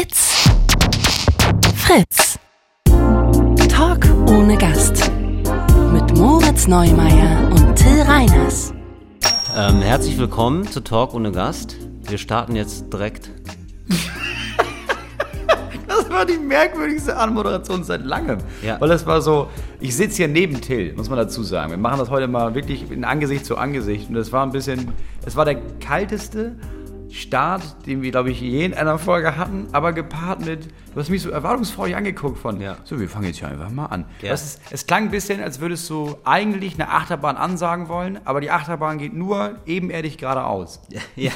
It's Fritz. Talk ohne Gast. Mit Moritz Neumeier und Till Reiners. Ähm, herzlich willkommen zu Talk ohne Gast. Wir starten jetzt direkt. Das war die merkwürdigste Anmoderation seit langem. Ja. Weil das war so, ich sitze hier neben Till, muss man dazu sagen. Wir machen das heute mal wirklich in Angesicht zu Angesicht. Und das war ein bisschen, es war der kalteste Start, den wir, glaube ich, je in einer Folge hatten, aber gepaart mit, du hast mich so erwartungsvoll angeguckt von, Ja. so, wir fangen jetzt hier einfach mal an. Ja. Ist, es klang ein bisschen, als würdest du eigentlich eine Achterbahn ansagen wollen, aber die Achterbahn geht nur ebenerdig geradeaus. Ja.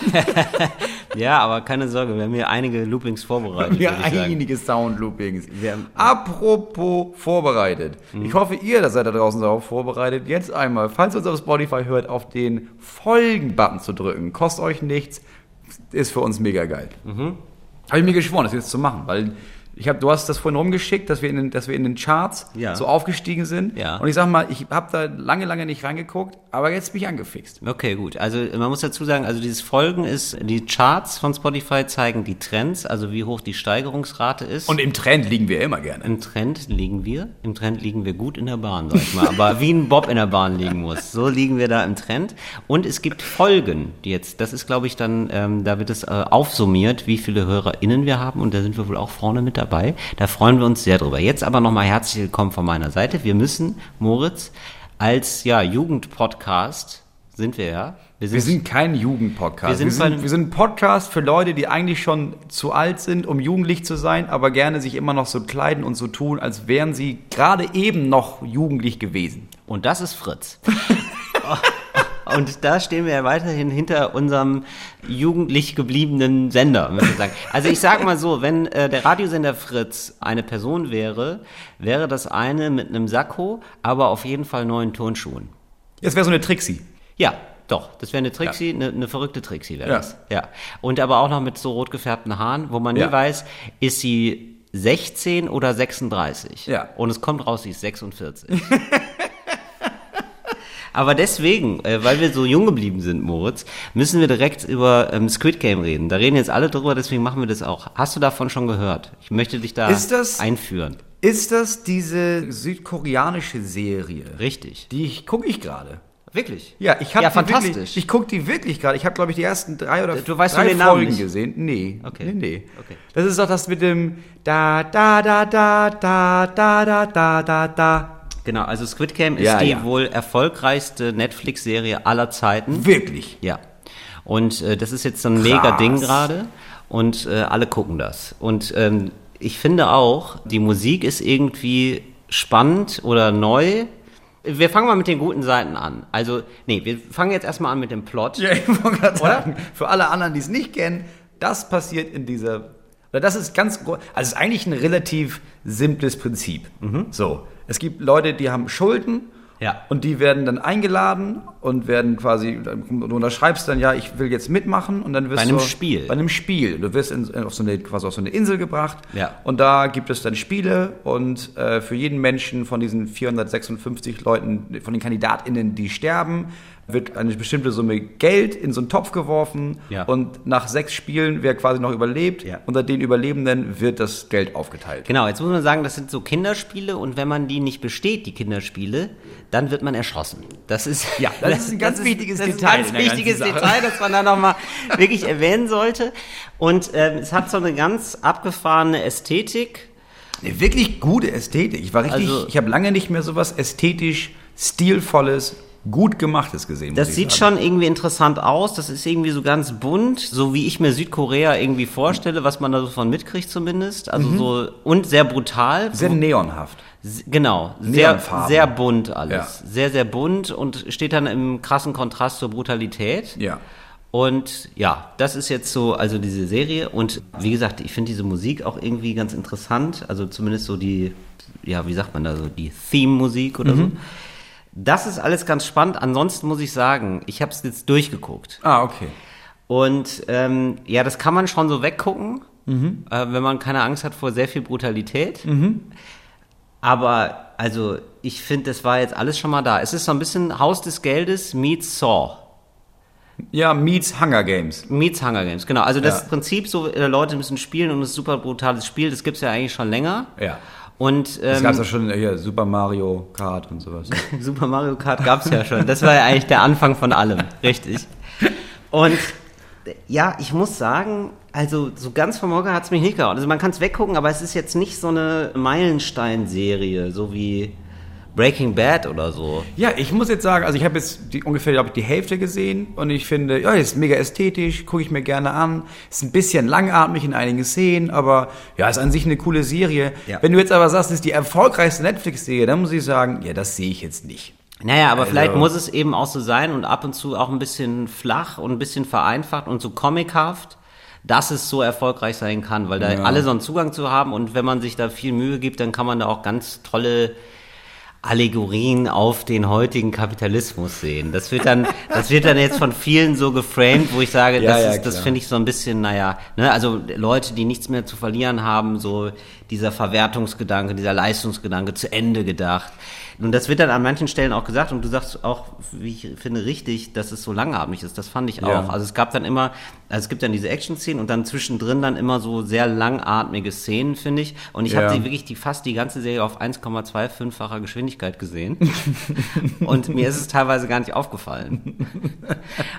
ja, aber keine Sorge, wir haben hier einige Loopings vorbereitet. Ich sagen. einige Sound-Loopings. Wir haben- Apropos vorbereitet. Mhm. Ich hoffe, ihr, da seid da draußen darauf vorbereitet, jetzt einmal, falls ihr uns auf Spotify hört, auf den Folgen-Button zu drücken. Kostet euch nichts, ist für uns mega geil. Mhm. Habe ich mir geschworen, das jetzt zu machen, weil ich hab, du hast das vorhin rumgeschickt, dass wir in den, dass wir in den Charts Ja. so aufgestiegen sind. Ja. Und ich sag mal, ich habe da lange, lange nicht reingeguckt, aber jetzt bin ich angefixt. Okay, gut. Also man muss dazu sagen, also dieses Folgen ist, die Charts von Spotify zeigen die Trends, also wie hoch die Steigerungsrate ist. Und im Trend liegen wir immer gerne. Im Trend liegen wir. Im Trend liegen wir gut in der Bahn, sag ich mal. Aber wie ein Bob in der Bahn liegen muss. So liegen wir da im Trend. Und es gibt Folgen, die jetzt, das ist glaube ich dann, ähm, da wird es äh, aufsummiert, wie viele HörerInnen wir haben. Und da sind wir wohl auch vorne mit dabei. Da freuen wir uns sehr drüber. Jetzt aber nochmal herzlich willkommen von meiner Seite. Wir müssen, Moritz, als ja, Jugendpodcast sind wir ja. Wir sind kein Jugendpodcast. Wir sind wir, sind, wir sind ein Podcast für Leute, die eigentlich schon zu alt sind, um jugendlich zu sein, aber gerne sich immer noch so kleiden und so tun, als wären sie gerade eben noch jugendlich gewesen. Und das ist Fritz. Und da stehen wir ja weiterhin hinter unserem jugendlich gebliebenen Sender, muss ich sagen. Also ich sag mal so, wenn äh, der Radiosender Fritz eine Person wäre, wäre das eine mit einem Sakko, aber auf jeden Fall neuen Turnschuhen. Jetzt wäre so eine Trixie. Ja, doch, das wäre eine Trixie, eine, eine verrückte Trixie wäre Ja. das. Ja. Und aber auch noch mit so rot gefärbten Haaren, wo man nie Ja. weiß, ist sie 16 oder 36. Ja. Und es kommt raus, sie ist 46. Aber deswegen, äh, weil wir so jung geblieben sind, Moritz, müssen wir direkt über ähm, Squid Game reden. Da reden jetzt alle drüber, deswegen machen wir das auch. Hast du davon schon gehört? Ich möchte dich da Ist das- einführen. Ist das diese südkoreanische Serie? Richtig. Die gucke ich gerade. Wirklich? Ja, ich habe Ja, die fantastisch. wirklich, ich gucke die wirklich gerade. Ich habe glaube ich die ersten drei oder Du weißt drei den Namen Folgen nicht. gesehen. Nee, Okay. nee, nee. Okay. Das ist doch das mit dem da da da da da da da da da da. Genau, also Squid Game ist Ja, die ja. wohl erfolgreichste Netflix-Serie aller Zeiten. Wirklich. Ja. Und äh, das ist jetzt so ein mega. Ding gerade und äh, alle gucken das. Und ähm, ich finde auch, die Musik ist irgendwie spannend oder neu. Wir fangen mal mit den guten Seiten an. Also, nee, wir fangen jetzt erstmal an mit dem Plot. Ja, ich wollte gerade sagen, für alle anderen, die es nicht kennen, das passiert in dieser. Oder das ist ganz. Also, es ist eigentlich ein relativ simples Prinzip. So. Es gibt Leute, die haben Schulden. Ja. Und die werden dann eingeladen und werden quasi, du unterschreibst dann, ja, ich will jetzt mitmachen und dann wirst Bei einem du, Spiel. Bei einem Spiel. Du wirst in, auf, so eine, quasi auf so eine Insel gebracht Ja. und da gibt es dann Spiele und äh, für jeden Menschen von diesen 456 Leuten, von den KandidatInnen, die sterben, wird eine bestimmte Summe Geld in so einen Topf geworfen Ja. und nach sechs Spielen, wer quasi noch überlebt, Ja. unter den Überlebenden wird das Geld aufgeteilt. Genau, jetzt muss man sagen, das sind so Kinderspiele und wenn man die nicht besteht, die Kinderspiele, dann wird man erschossen. Das ist Ja, das ist ein ganz wichtiges das ist Detail Ein ganz in der ganzen wichtiges. Detail, das man da nochmal wirklich erwähnen sollte. Und ähm, es hat so eine ganz abgefahrene Ästhetik. Eine wirklich gute Ästhetik. Ich war richtig, Also- ich habe lange nicht mehr sowas ästhetisch stilvolles, gut gemachtes gesehen. Das sieht sagen. schon irgendwie interessant aus. Das ist irgendwie so ganz bunt, so wie ich mir Südkorea irgendwie vorstelle, was man da so von mitkriegt zumindest. Also so und sehr brutal. Mhm. sehr neonhaft. Genau, sehr, sehr bunt alles. Ja. Sehr, sehr bunt und steht dann im krassen Kontrast zur Brutalität. Ja. Und ja, das ist jetzt so, also diese Serie. Und wie gesagt, ich finde diese Musik auch irgendwie ganz interessant. Also zumindest so die, ja, wie sagt man da so, die Theme-Musik oder so. Das ist alles ganz spannend. Ansonsten muss ich sagen, ich habe es jetzt durchgeguckt. Ah, okay. Und ähm, ja, das kann man schon so weggucken, äh, wenn man keine Angst hat vor sehr viel Brutalität. Aber also ich finde, das war jetzt alles schon mal da. Es ist so ein bisschen Haus des Geldes meets Saw. Ja, meets Hunger Games. Meets Hunger Games, genau. Also das Ja. Prinzip, so äh, Leute müssen spielen und es ist ein super brutales Spiel, das gibt's ja eigentlich schon länger. Ja. Und Das ähm, gab es ja schon hier, Super Mario Kart und sowas. Super Mario Kart gab's ja schon. Das war ja eigentlich der Anfang von allem, richtig. Und ja, ich muss sagen, also so ganz vom Hocker hat's mich nicht gehauen. Also man kann's weggucken, aber es ist jetzt nicht so eine Meilenstein-Serie, so wie Breaking Bad oder so. Ja, ich muss jetzt sagen, also ich habe jetzt die, ungefähr glaub ich, die Hälfte gesehen und ich finde, ja, ist mega ästhetisch, gucke ich mir gerne an. Ist ein bisschen langatmig in einigen Szenen, aber ja, ist an sich eine coole Serie. Ja. Wenn du jetzt aber sagst, ist die erfolgreichste Netflix-Serie, dann muss ich sagen, ja, das sehe ich jetzt nicht. Naja, aber Also- vielleicht muss es eben auch so sein und ab und zu auch ein bisschen flach und ein bisschen vereinfacht und so comichaft, dass es so erfolgreich sein kann, weil da Ja. alle so einen Zugang zu haben und wenn man sich da viel Mühe gibt, dann kann man da auch ganz tolle Allegorien auf den heutigen Kapitalismus sehen. Das wird dann, das wird dann jetzt von vielen so geframed, wo ich sage, Ja, das, ja, ist, das finde ich so ein bisschen, naja, ne, also Leute, die nichts mehr zu verlieren haben, so dieser Verwertungsgedanke, dieser Leistungsgedanke zu Ende gedacht. Und das wird dann an manchen Stellen auch gesagt und du sagst auch, wie ich finde, richtig, dass es so langatmig ist. Das fand ich auch. Ja. Also es gab dann immer, also es gibt dann diese Action-Szenen und dann zwischendrin dann immer so sehr langatmige Szenen, finde ich. Und ich Ja. habe die wirklich die fast die ganze Serie auf 1,25-facher Geschwindigkeit gesehen. und mir ist es teilweise gar nicht aufgefallen.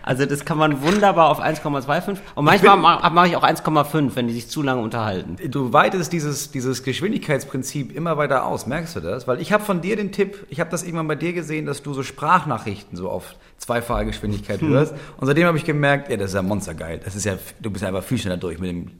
Also das kann man wunderbar auf 1,25 und manchmal mache mach ich auch 1,5, wenn die sich zu lange unterhalten. Du weitest dieses, dieses Geschwindigkeitsprinzip immer weiter aus, merkst du das? Weil ich habe von dir den Tipp, ich habe das irgendwann bei dir gesehen, dass du so Sprachnachrichten so auf zweifache Geschwindigkeit hörst. Und seitdem habe ich gemerkt, ja, das ist ja monstergeil. Das ist ja, du bist ja einfach viel schneller durch mit dem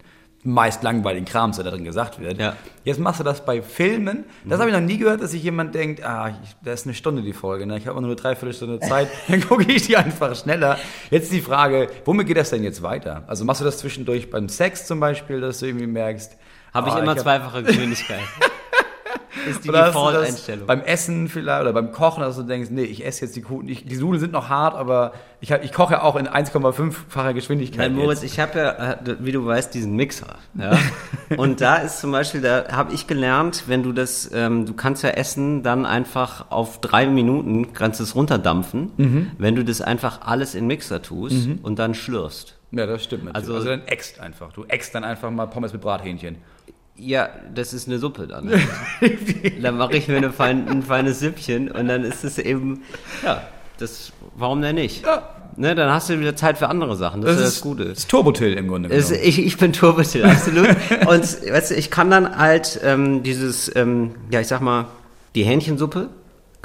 meist langweiligen Krams, der da drin gesagt wird. Ja. Jetzt machst du das bei Filmen. Das habe ich noch nie gehört, dass sich jemand denkt, ah, ich, das ist eine Stunde die Folge, ne? ich habe nur eine Dreiviertelstunde Zeit, dann gucke ich die einfach schneller. Jetzt die Frage, womit geht das denn jetzt weiter? Also machst du das zwischendurch beim Sex zum Beispiel, dass du irgendwie merkst, Habe ich ah, immer hab- zweifache Geschwindigkeit. ist die Default-Einstellung. beim Essen vielleicht oder beim Kochen, dass du denkst, nee, ich esse jetzt die Kuchen, ich, die Nudeln sind noch hart, aber ich, ich koche auch in 1,5-facher Geschwindigkeit. Nein, Moritz, jetzt. ich habe ja, äh, wie du weißt, diesen Mixer. Ja? Und da ist zum Beispiel, da habe ich gelernt, wenn du das, ähm, du kannst ja Essen dann einfach auf drei Minuten, kannst es runterdampfen, Mhm. wenn du das einfach alles in den Mixer tust und dann schlürfst. Ja, das stimmt natürlich. Also- Also, dann äxt einfach. Du äxt dann einfach mal Pommes mit Brathähnchen. Ja, das ist eine Suppe dann. dann mache ich mir eine fein, ein feines Süppchen und dann ist es eben, ja, das, warum denn nicht? Ja. Ne, dann hast du wieder Zeit für andere Sachen. Das, ist ja das Gute. Das ist Turbotil im Grunde genommen. ich, ich bin Turbotil, absolut. Und weißt du, ich kann dann halt ähm, dieses, ähm, ja, ich sag mal, die Hähnchensuppe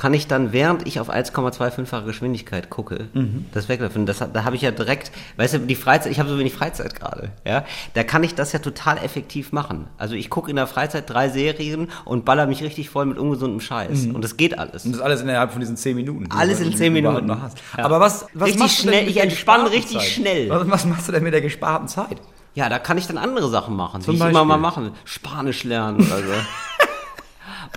kann ich dann, während ich auf 1,25fache Geschwindigkeit gucke, Mhm. das weglaufen. Das, da habe ich ja direkt, weißt du, die Freizeit, ich habe so wenig Freizeit gerade, ja, da kann ich das ja total effektiv machen. Also ich gucke in der Freizeit drei Serien und baller mich richtig voll mit ungesundem Scheiß. Und das geht alles. Und das alles innerhalb von diesen 10 Minuten. Alles in 10 überhaupt Minuten. Noch hast. Ja. Aber was, was Richtig machst du denn schnell, mit ich entspanne richtig Zeit? schnell. Was, was machst du denn mit der gesparten Zeit? Ja, da kann ich dann andere Sachen machen, Zum die ich immer mal machen. Spanisch lernen oder so.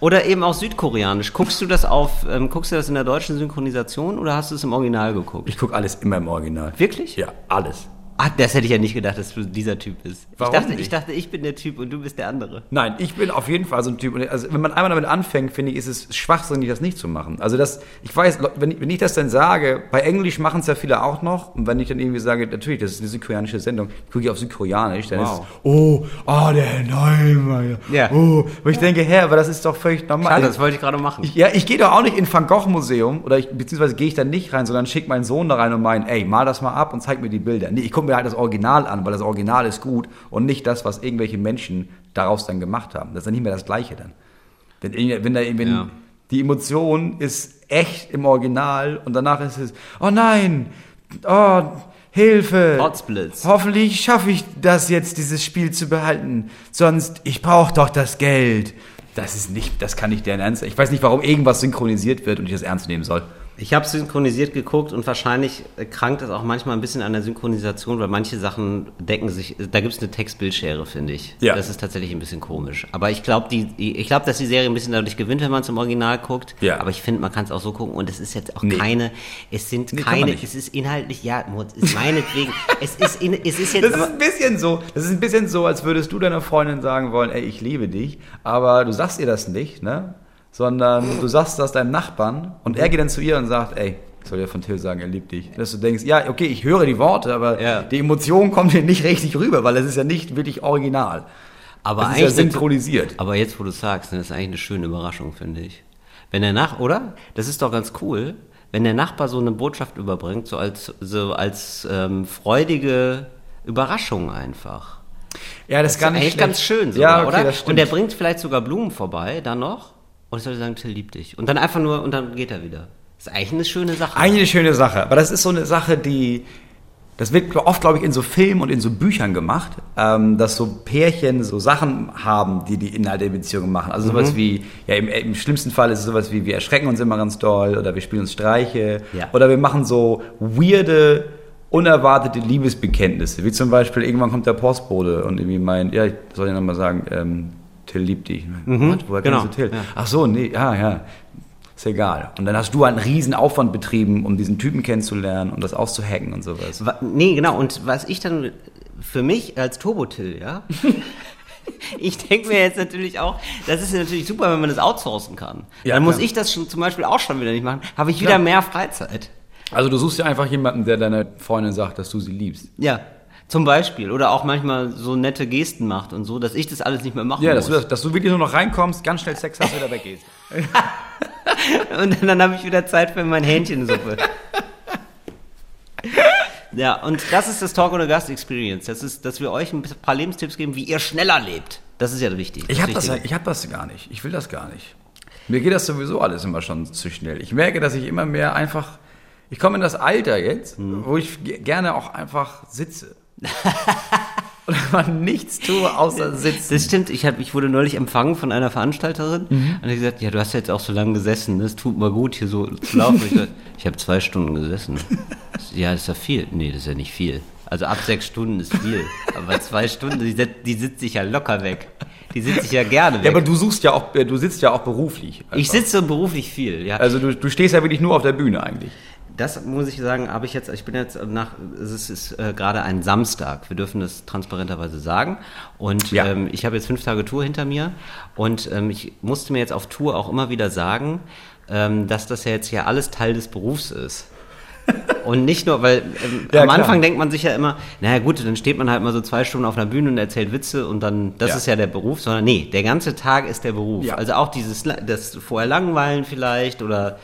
oder eben auch Südkoreanisch. Guckst du das auf, ähm, guckst du das in der deutschen Synchronisation oder hast du es im Original geguckt? Ich gucke alles immer im Original. Wirklich? Ja, alles. Ah, das hätte ich ja nicht gedacht, dass du dieser Typ bist. Warum ich, dachte, nicht? ich dachte, ich bin der Typ und du bist der andere. Nein, ich bin auf jeden Fall so ein Typ. Und Also wenn man einmal damit anfängt, finde ich, ist es schwachsinnig, das nicht zu machen. Also das, ich weiß, wenn ich, wenn ich das dann sage, bei Englisch machen es ja viele auch noch. Und wenn ich dann irgendwie sage, natürlich, das ist eine südkoreanische Sendung, gucke ich auf Südkoreanisch, dann Wow. ist es, oh, ah, der Herr Neumeier. Ja. Oh, wo ich denke, Herr, aber das ist doch völlig normal. Ja, das wollte ich gerade machen. Ich, ja, ich gehe doch auch nicht in Van Gogh Museum oder ich, beziehungsweise gehe ich da nicht rein, sondern schicke meinen Sohn da rein und meinen, ey, mal das mal ab und zeig mir die Bilder. Nee, ich gucke mir halt das Original an, weil das Original ist gut und nicht das, was irgendwelche Menschen daraus dann gemacht haben. Das ist dann nicht mehr das Gleiche dann. Wenn, wenn, da, wenn Ja. die Emotion ist echt im Original und danach ist es, oh nein, oh, Hilfe. Potzblitz. Hoffentlich schaffe ich das jetzt, dieses Spiel zu behalten. Sonst, ich brauche doch das Geld. Das ist nicht, das kann nicht deren Ernst. Ich weiß nicht, warum irgendwas synchronisiert wird und ich das ernst nehmen soll. Ich habe synchronisiert geguckt und wahrscheinlich äh, krankt es auch manchmal ein bisschen an der Synchronisation, weil manche Sachen decken sich. Da gibt es eine Textbildschere, finde ich. Ja. Das ist tatsächlich ein bisschen komisch. Aber ich glaube, ich glaube, dass die Serie ein bisschen dadurch gewinnt, wenn man im Original guckt. Ja. Aber ich finde, man kann es auch so gucken und es ist jetzt auch Nee. keine. Es sind Nee, keine. Es ist inhaltlich, ja, ist meinetwegen. es ist, in, es ist jetzt. Das ist ein bisschen so, das ist ein bisschen so, als würdest du deiner Freundin sagen wollen, ey, ich liebe dich, aber du sagst ihr das nicht, ne? Sondern du sagst das deinem Nachbarn und er geht dann zu ihr und sagt, ey, soll ja von Till sagen, er liebt dich. Dass du denkst, ja, okay, ich höre die Worte, aber Ja. die Emotion kommt hier nicht richtig rüber, weil es ist ja nicht wirklich original. Aber Das ist ja eigentlich synchronisiert. Aber jetzt, wo du sagst, ne, das ist eigentlich eine schöne Überraschung, finde ich. Wenn der Nach, oder? Das ist doch ganz cool, wenn der Nachbar so eine Botschaft überbringt, so als, so als ähm, freudige Überraschung einfach. Ja, das, Das ist eigentlich ganz schön ja, sogar, okay, oder? Und der bringt vielleicht sogar Blumen vorbei, dann noch. Und ich sollte sagen, Till liebt dich. Und dann einfach nur, und dann geht er wieder. Das ist eigentlich eine schöne Sache. Eigentlich eine schöne Sache, aber das ist so eine Sache, die, das wird oft, glaube ich, in so Filmen und in so Büchern gemacht, ähm, dass so Pärchen so Sachen haben, die die Inhalte der Beziehung machen. Also Mhm. sowas wie, ja, im, im schlimmsten Fall ist es sowas wie, wir erschrecken uns immer ganz doll oder wir spielen uns Streiche Ja. oder wir machen so weirde, unerwartete Liebesbekenntnisse, wie zum Beispiel, irgendwann kommt der Postbote und irgendwie meint, ja, ich soll ja nochmal sagen, ähm, Till liebt dich. Mhm, Woher genau, kennst du Till? ja. Ach so, nee, ja, ja. Ist egal. Und dann hast du einen riesen Aufwand betrieben, um diesen Typen kennenzulernen und das auszuhacken und sowas. Wa- Nee, genau. Und was ich dann für mich als Turbotill, ja, ich denke mir jetzt natürlich auch, das ist natürlich super, wenn man das outsourcen kann. Ja, dann muss klar. ich das schon zum Beispiel auch schon wieder nicht machen. Habe ich wieder Klar. mehr Freizeit. Also du suchst ja einfach jemanden, der deiner Freundin sagt, dass du sie liebst. Ja. Zum Beispiel. Oder auch manchmal so nette Gesten macht und so, dass ich das alles nicht mehr machen Ja, dass muss. du, dass du wirklich nur noch reinkommst, ganz schnell Sex hast, wieder weggehst. Und dann, dann habe ich wieder Zeit für mein Hähnchensuppe. ja, und das ist das Talk oder Gast Experience. Das ist, dass wir euch ein paar Lebenstipps geben, wie ihr schneller lebt. Das ist ja wichtig. Ich habe das, ich hab das gar nicht. Ich will das gar nicht. Mir geht das sowieso alles immer schon zu schnell. Ich merke, dass ich immer mehr einfach. Ich komme in das Alter jetzt, wo ich ge- gerne auch einfach sitze. Und man nichts tue, außer sitzen. Das stimmt, ich, hab, ich wurde neulich empfangen von einer Veranstalterin Mhm. und die gesagt, ja, du hast jetzt auch so lange gesessen, das tut mal gut, hier so zu laufen. ich gesagt, ich habe zwei Stunden gesessen. Ja, das ist ja viel. Nee, das ist ja nicht viel. Also ab sechs Stunden ist viel. Aber zwei Stunden, die, die sitzt sich ja locker weg. Die sitzt sich ja gerne weg. Ja, aber du suchst ja auch, äh, du sitzt ja auch beruflich. ich sitze beruflich viel, ja. Also du, du stehst ja wirklich nur auf der Bühne eigentlich. Das muss ich sagen, habe ich jetzt, ich bin jetzt nach, es ist, äh, gerade ein Samstag, wir dürfen das transparenterweise sagen. Und Ja. ähm, ich habe jetzt fünf Tage Tour hinter mir und ähm, ich musste mir jetzt auf Tour auch immer wieder sagen, ähm, dass das ja jetzt ja alles Teil des Berufs ist. Und nicht nur, weil ähm, Ja, am klar. Anfang denkt man sich ja immer, naja gut, dann steht man halt mal so zwei Stunden auf einer Bühne und erzählt Witze und dann, das Ja. ist ja der Beruf, sondern nee, der ganze Tag ist der Beruf. Ja. Also auch dieses, das vorher langweilen vielleicht oder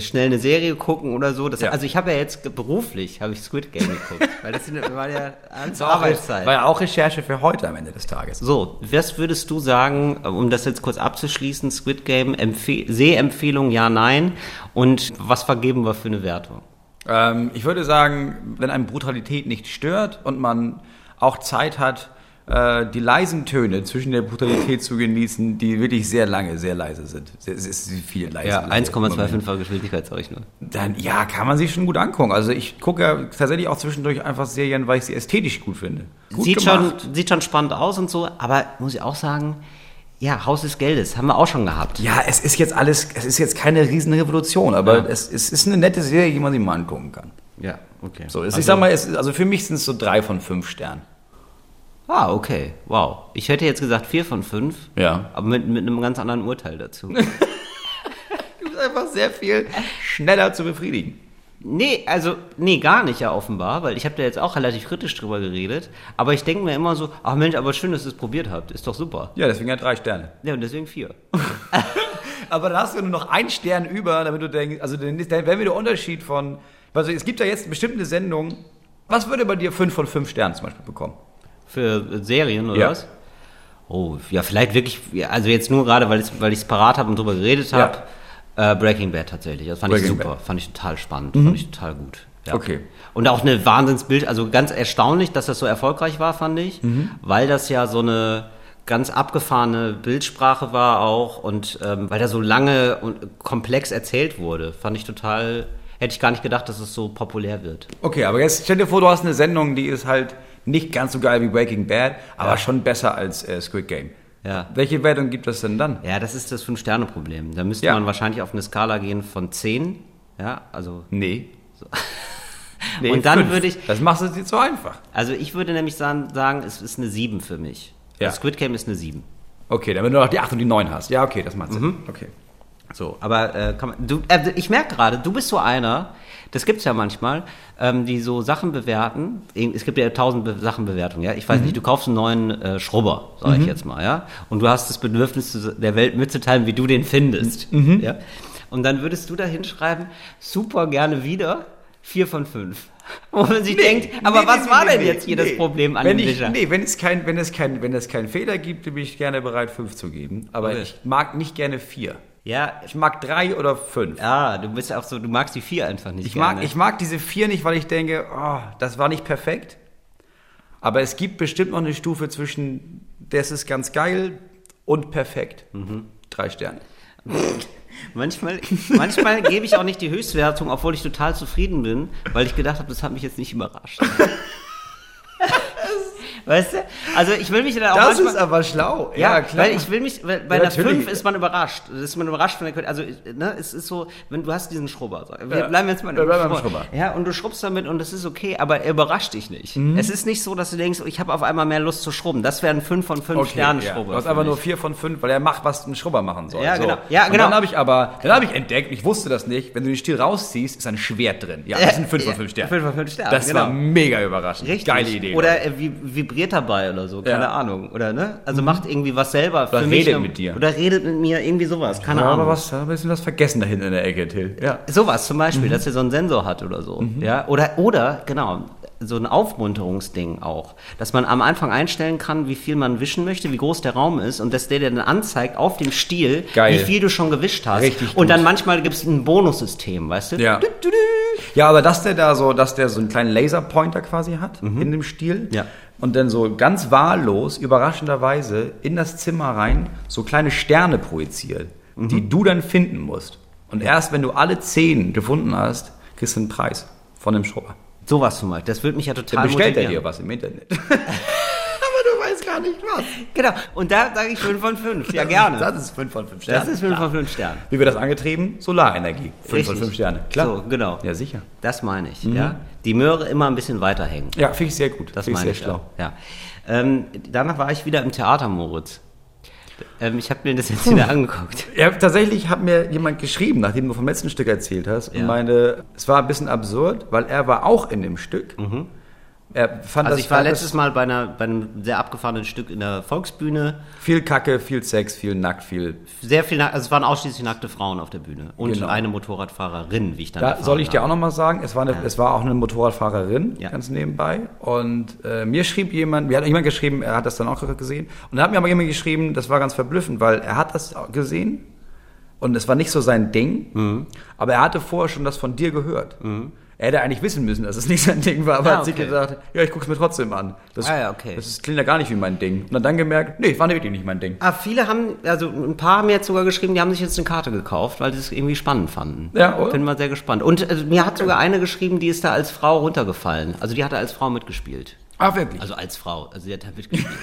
schnell eine Serie gucken oder so. Das, Ja. Also ich habe ja jetzt beruflich, habe ich Squid Game geguckt, weil das war ja auch, Arbeitszeit. war ja auch Recherche für heute am Ende des Tages. So, was würdest du sagen, um das jetzt kurz abzuschließen, Squid Game, Empfe Sehempfehlung, ja, nein und was vergeben wir für eine Wertung? Ähm, ich würde sagen, wenn einem Brutalität nicht stört und man auch Zeit hat, äh, die leisen Töne zwischen der Brutalität zu genießen, die wirklich sehr lange, sehr leise sind. Es ist viel leise. Ja, 1,25er Geschwindigkeit sag ich nur. Dann, ja, kann man sich schon gut angucken. Also ich gucke ja tatsächlich auch zwischendurch einfach Serien, weil ich sie ästhetisch gut finde. Gut Sieht schon, sieht schon spannend aus und so, aber muss ich auch sagen, ja, Haus des Geldes, haben wir auch schon gehabt. Ja, es ist jetzt alles, es ist jetzt keine riesen Revolution, aber es, es ist eine nette Serie, die man sich mal angucken kann. Ja, okay. So, es, also, ich sag mal, es, also für mich sind es so drei von fünf Sternen. Ah, okay, wow. Ich hätte jetzt gesagt vier von fünf, Ja. aber mit, mit einem ganz anderen Urteil dazu. Du bist einfach sehr viel schneller zu befriedigen. Nee, also, nee, gar nicht ja offenbar, weil ich habe da jetzt auch relativ kritisch drüber geredet. Aber ich denke mir immer so, ach Mensch, aber schön, dass ihr es probiert habt. Ist doch super. Ja, deswegen ja drei Sterne. Ja, und deswegen vier. Aber dann hast du nur noch einen Stern über, damit du denkst, also dann wäre wieder der Unterschied von, also es gibt ja jetzt bestimmte Sendungen, was würde bei dir fünf von fünf Sternen zum Beispiel bekommen? Für Serien oder Ja. was? Oh, ja, vielleicht wirklich, ja, also jetzt nur gerade, weil ich es parat habe und drüber geredet Ja. habe. Äh, Breaking Bad tatsächlich. Das fand ich Breaking super. Bad. Mhm. Fand ich total spannend. Fand ich total gut. Ja. Okay. Und auch eine Wahnsinnsbild, also ganz erstaunlich, dass das so erfolgreich war, fand ich. Mhm. Weil das ja so eine ganz abgefahrene Bildsprache war auch und ähm, weil da so lange und komplex erzählt wurde, fand ich total, hätte ich gar nicht gedacht, dass es so populär wird. Okay, aber jetzt stell dir vor, du hast eine Sendung, die ist halt nicht ganz so geil wie Breaking Bad, aber schon besser als äh, Squid Game. Ja. Welche Wertung gibt es denn dann? Ja, das ist das Fünf-Sterne-Problem. Da müsste Ja. man wahrscheinlich auf eine Skala gehen von 10. Ja, also, Nee. Und dann fünf. würde ich- Das machst du dir zu einfach. also ich würde nämlich sagen, sagen, es ist eine 7 für mich. Ja. Das Squid Game ist eine 7. Okay, damit du noch die 8 und die 9 hast. Ja, okay, das macht Sinn. Mhm. Okay. So, aber äh, kann man, du, äh, ich merke gerade, du bist so einer, das gibt's ja manchmal, ähm, die so Sachen bewerten. Es gibt ja tausend Be Sachenbewertungen, ja. Ich weiß nicht, du kaufst einen neuen äh, Schrubber, sage ich jetzt mal, ja. Und du hast das Bedürfnis, der Welt mitzuteilen, wie du den findest. Ja? Und dann würdest du da hinschreiben, super gerne wieder, vier von fünf. Wo man sich denkt, aber Nee, was nee, war nee, denn nee, jetzt hier das nee. Problem an wenn dem ich, Wischer? Nee, wenn es, kein, wenn, es kein, wenn es keinen Fehler gibt, bin ich gerne bereit, fünf zu geben. Aber Okay. ich mag nicht gerne vier. Ja, Ich mag drei oder fünf. ja, du bist auch so, du magst die vier einfach nicht Ich gerne. mag, ich mag diese vier nicht, weil ich denke, oh, das war nicht perfekt. Aber es gibt bestimmt noch eine Stufe zwischen, das ist ganz geil und perfekt. Mhm. Drei Sterne. Manchmal, manchmal gebe ich auch nicht die Höchstwertung, obwohl ich total zufrieden bin, weil ich gedacht habe, das hat mich jetzt nicht überrascht. weißt du? Also ich will mich dann auch Das manchmal, ist aber schlau. ja, weil ich will mich, weil bei Ja, einer natürlich. 5 ist man überrascht. Das ist man überrascht von der Qualität. Also, ne, es ist so, wenn du hast diesen Schrubber. Wir Ja. bleiben jetzt mal bleiben beim Schrubber. Ja, und du schrubbst damit und das ist okay, aber er überrascht dich nicht. Mhm. Es ist nicht so, dass du denkst, oh, ich habe auf einmal mehr Lust zu schrubben. Das wäre ein 5 von 5 Sternen ja. Schrubber. Du hast einfach nur vier von fünf, weil er macht, was ein Schrubber machen soll. Ja, so. genau. Ja, Und genau. dann habe ich aber, dann habe ich entdeckt, ich wusste das nicht, wenn du den Stiel rausziehst, ist ein Schwert drin. Ja, das sind fünf von fünf Sterne. Fünf von fünf Sterne, Das genau. war mega überraschend. Richtig. Geile Idee. Oder er vi- vibriert dabei oder so, keine Ja. Ahnung. Oder ne? Also macht irgendwie was selber Oder für mich. redet mit dir. Oder redet mit mir, irgendwie sowas, keine ja, Ahnung. aber was, da ein bisschen was vergessen da hinten in der Ecke, Till. Ja. Sowas zum Mhm. Beispiel, dass er so einen Sensor hat oder so. Ja? Oder, oder, genau, so ein Aufmunterungsding auch. Dass man am Anfang einstellen kann, wie viel man wischen möchte, wie groß der Raum ist und dass der dir dann anzeigt auf dem Stiel, Geil. wie viel du schon gewischt hast. Richtig und gut. dann manchmal gibt es ein Bonussystem, weißt du? Ja. Ja, aber dass der da so, dass der so einen kleinen Laserpointer quasi hat in dem Stiel Mhm. Ja. Und dann so ganz wahllos, überraschenderweise in das Zimmer rein so kleine Sterne projiziert, Mhm. die du dann finden musst. Und erst wenn du alle zehn gefunden hast, kriegst du einen Preis von dem Schrubber. Sowas zum Beispiel. Das würde mich ja Dann total bestellt er dir was im Internet. gar nicht was. Genau. Und da sage ich 5 von 5. Ja, gerne. Das ist 5 von 5 Sternen. Das ist 5 von 5 Sternen. Wie wird das angetrieben? Solarenergie. 5 von Richtig. 5 Sterne. Klar. So, genau. Ja, sicher. Das meine ich, Mhm. ja. Die Möhre immer ein bisschen weiterhängen. Ja, finde ich sehr gut. Das Finde ich meine sehr ich schlau. Ja. Ähm, danach war ich wieder im Theater, Moritz. Ähm, ich habe mir das jetzt wieder angeguckt. Ja, tatsächlich hat mir jemand geschrieben, nachdem du vom letzten Stück erzählt hast, und Ja. meinte, es war ein bisschen absurd, weil er war auch in dem Stück. Er fand Also das ich war letztes Mal bei, einer, bei einem sehr abgefahrenen Stück in der Volksbühne. viel Kacke, viel Sex, viel nackt, viel. Sehr viel, nack- also es waren ausschließlich nackte Frauen auf der Bühne. Und Genau. eine Motorradfahrerin, wie ich dann Da soll ich dir habe. auch nochmal sagen, es war, eine, es war auch eine Motorradfahrerin, Ja. ganz nebenbei. Und äh, mir schrieb jemand, mir hat jemand geschrieben, er hat das dann auch gesehen. Und da hat mir aber jemand geschrieben, das war ganz verblüffend, weil er hat das gesehen und es war nicht so sein Ding, Mhm. aber er hatte vorher schon das von dir gehört. Er hätte eigentlich wissen müssen, dass es nicht sein Ding war, aber Ah, hat sich gedacht, ja, ich guck's mir trotzdem an. Das, Ah, ja, okay. das ist, klingt ja gar nicht wie mein Ding. Und hat dann gemerkt, nee, war wirklich nicht mein Ding. Ah, viele haben, also ein paar haben jetzt sogar geschrieben, die haben sich jetzt eine Karte gekauft, weil sie es irgendwie spannend fanden. Ja, oder? Bin mal sehr gespannt. Und äh, mir hat sogar eine geschrieben, die ist da als Frau runtergefallen. Also die hatte als Frau mitgespielt. Ah, wirklich? Also als Frau, also sie hat da mitgespielt.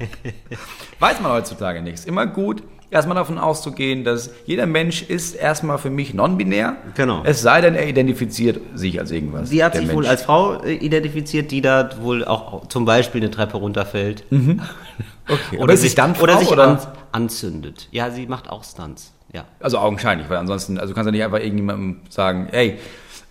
Weiß man heutzutage nichts. Immer gut, erstmal davon auszugehen, dass jeder Mensch ist erstmal für mich non-binär. Genau. Es sei denn, er identifiziert sich als irgendwas. Sie hat sich wohl Mensch. als Frau äh, identifiziert, die da wohl auch zum Beispiel eine Treppe runterfällt. Okay. Oder sich, Stuntfrau, oder sich oder? An, anzündet. Ja, sie macht auch Stunts. Ja. Also augenscheinlich, weil ansonsten, also du kannst ja nicht einfach irgendjemandem sagen, ey,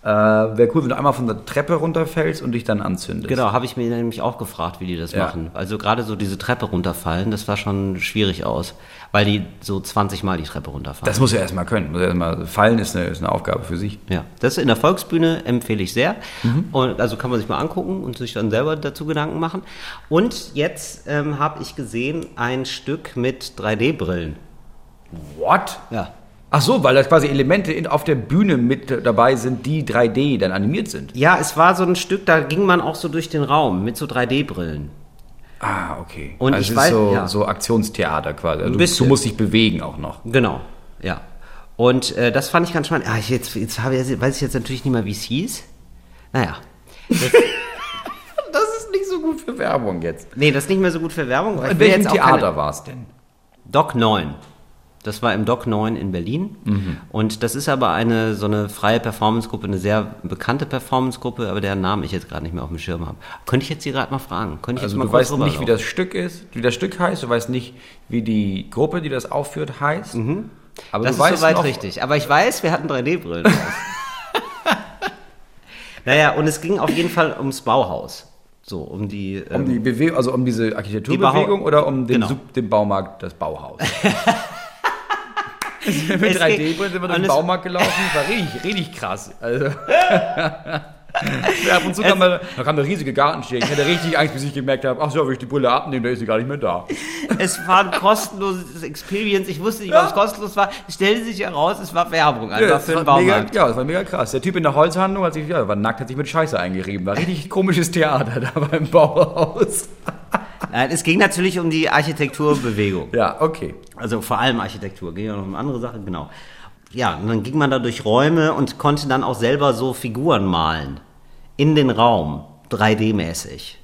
äh, wäre cool, wenn du einmal von der Treppe runterfällst und dich dann anzündest. Genau, habe ich mir nämlich auch gefragt, wie die das Ja. machen. Also gerade so diese Treppe runterfallen, das sah schon schwierig aus, weil die so 20 Mal die Treppe runterfallen. Das muss er erstmal können. Muss er erstmal fallen ist eine, ist eine Aufgabe für sich. ja, das in der Volksbühne empfehle ich sehr. Mhm. Und also kann man sich mal angucken und sich dann selber dazu Gedanken machen. Und jetzt ähm, habe ich gesehen ein Stück mit 3D-Brillen. What? Ja. Ach so, weil da quasi Elemente in, auf der Bühne mit dabei sind, die 3D dann animiert sind. Ja, es war so ein Stück, da ging man auch so durch den Raum mit so 3D-Brillen. Ah, okay. Und also ich es weiß- ist so, ja. so Aktionstheater quasi. Also du, du musst dich bewegen auch noch. Genau, ja. Und äh, das fand ich ganz spannend. Ah, ich jetzt, jetzt habe ich, weiß ich jetzt natürlich nicht mehr, wie es hieß. Naja. Das ist nicht so gut für Werbung jetzt. Nee, das ist nicht mehr so gut für Werbung. In welchem Theater war es denn? Doc 9. Das war im Doc 9 in Berlin. Mhm. Und das ist aber eine so eine freie Performancegruppe, eine sehr bekannte Performancegruppe, aber deren Namen ich jetzt gerade nicht mehr auf dem Schirm habe. Könnte ich jetzt hier gerade mal fragen? Könnte ich Also jetzt mal du weißt nicht, wie das Stück ist, wie das Stück heißt, du weißt nicht, wie die Gruppe, die das aufführt, heißt. Aber das du ist weißt soweit noch- richtig. Aber ich weiß, wir hatten 3D-Brillen. auf. naja, und es ging auf jeden Fall ums Bauhaus. So, um die. Um ähm, die Bewegung, also um diese Architekturbewegung Bau- oder um den, Genau. Den Baumarkt, das Bauhaus? Mit Es 3D-Brillen ging- sind wir durch den Baumarkt gelaufen, das war richtig, richtig krass. Also. Ja, Ab und zu kam da, da kam der riesige Gartensteg. Ich hatte richtig Angst, bis ich gemerkt habe, ach so, wenn ich die Brille abnehme, dann ist sie gar nicht mehr da. Es war ein kostenloses Experience. Ich wusste nicht, ob es kostenlos war. Es stellte sich heraus, es war Werbung einfach das für den war mega, Baumarkt. ja, das war mega krass. Der Typ in der Holzhandlung hat sich, ja, war nackt, hat sich mit Scheiße eingerieben. War richtig komisches Theater da beim Bauhaus. Nein, es ging natürlich um die Architekturbewegung. Ja, okay. Also vor allem Architektur, ging ja noch um andere Sachen, genau. Ja, und dann ging man da durch Räume und konnte dann auch selber so Figuren malen. In den Raum, 3D-mäßig.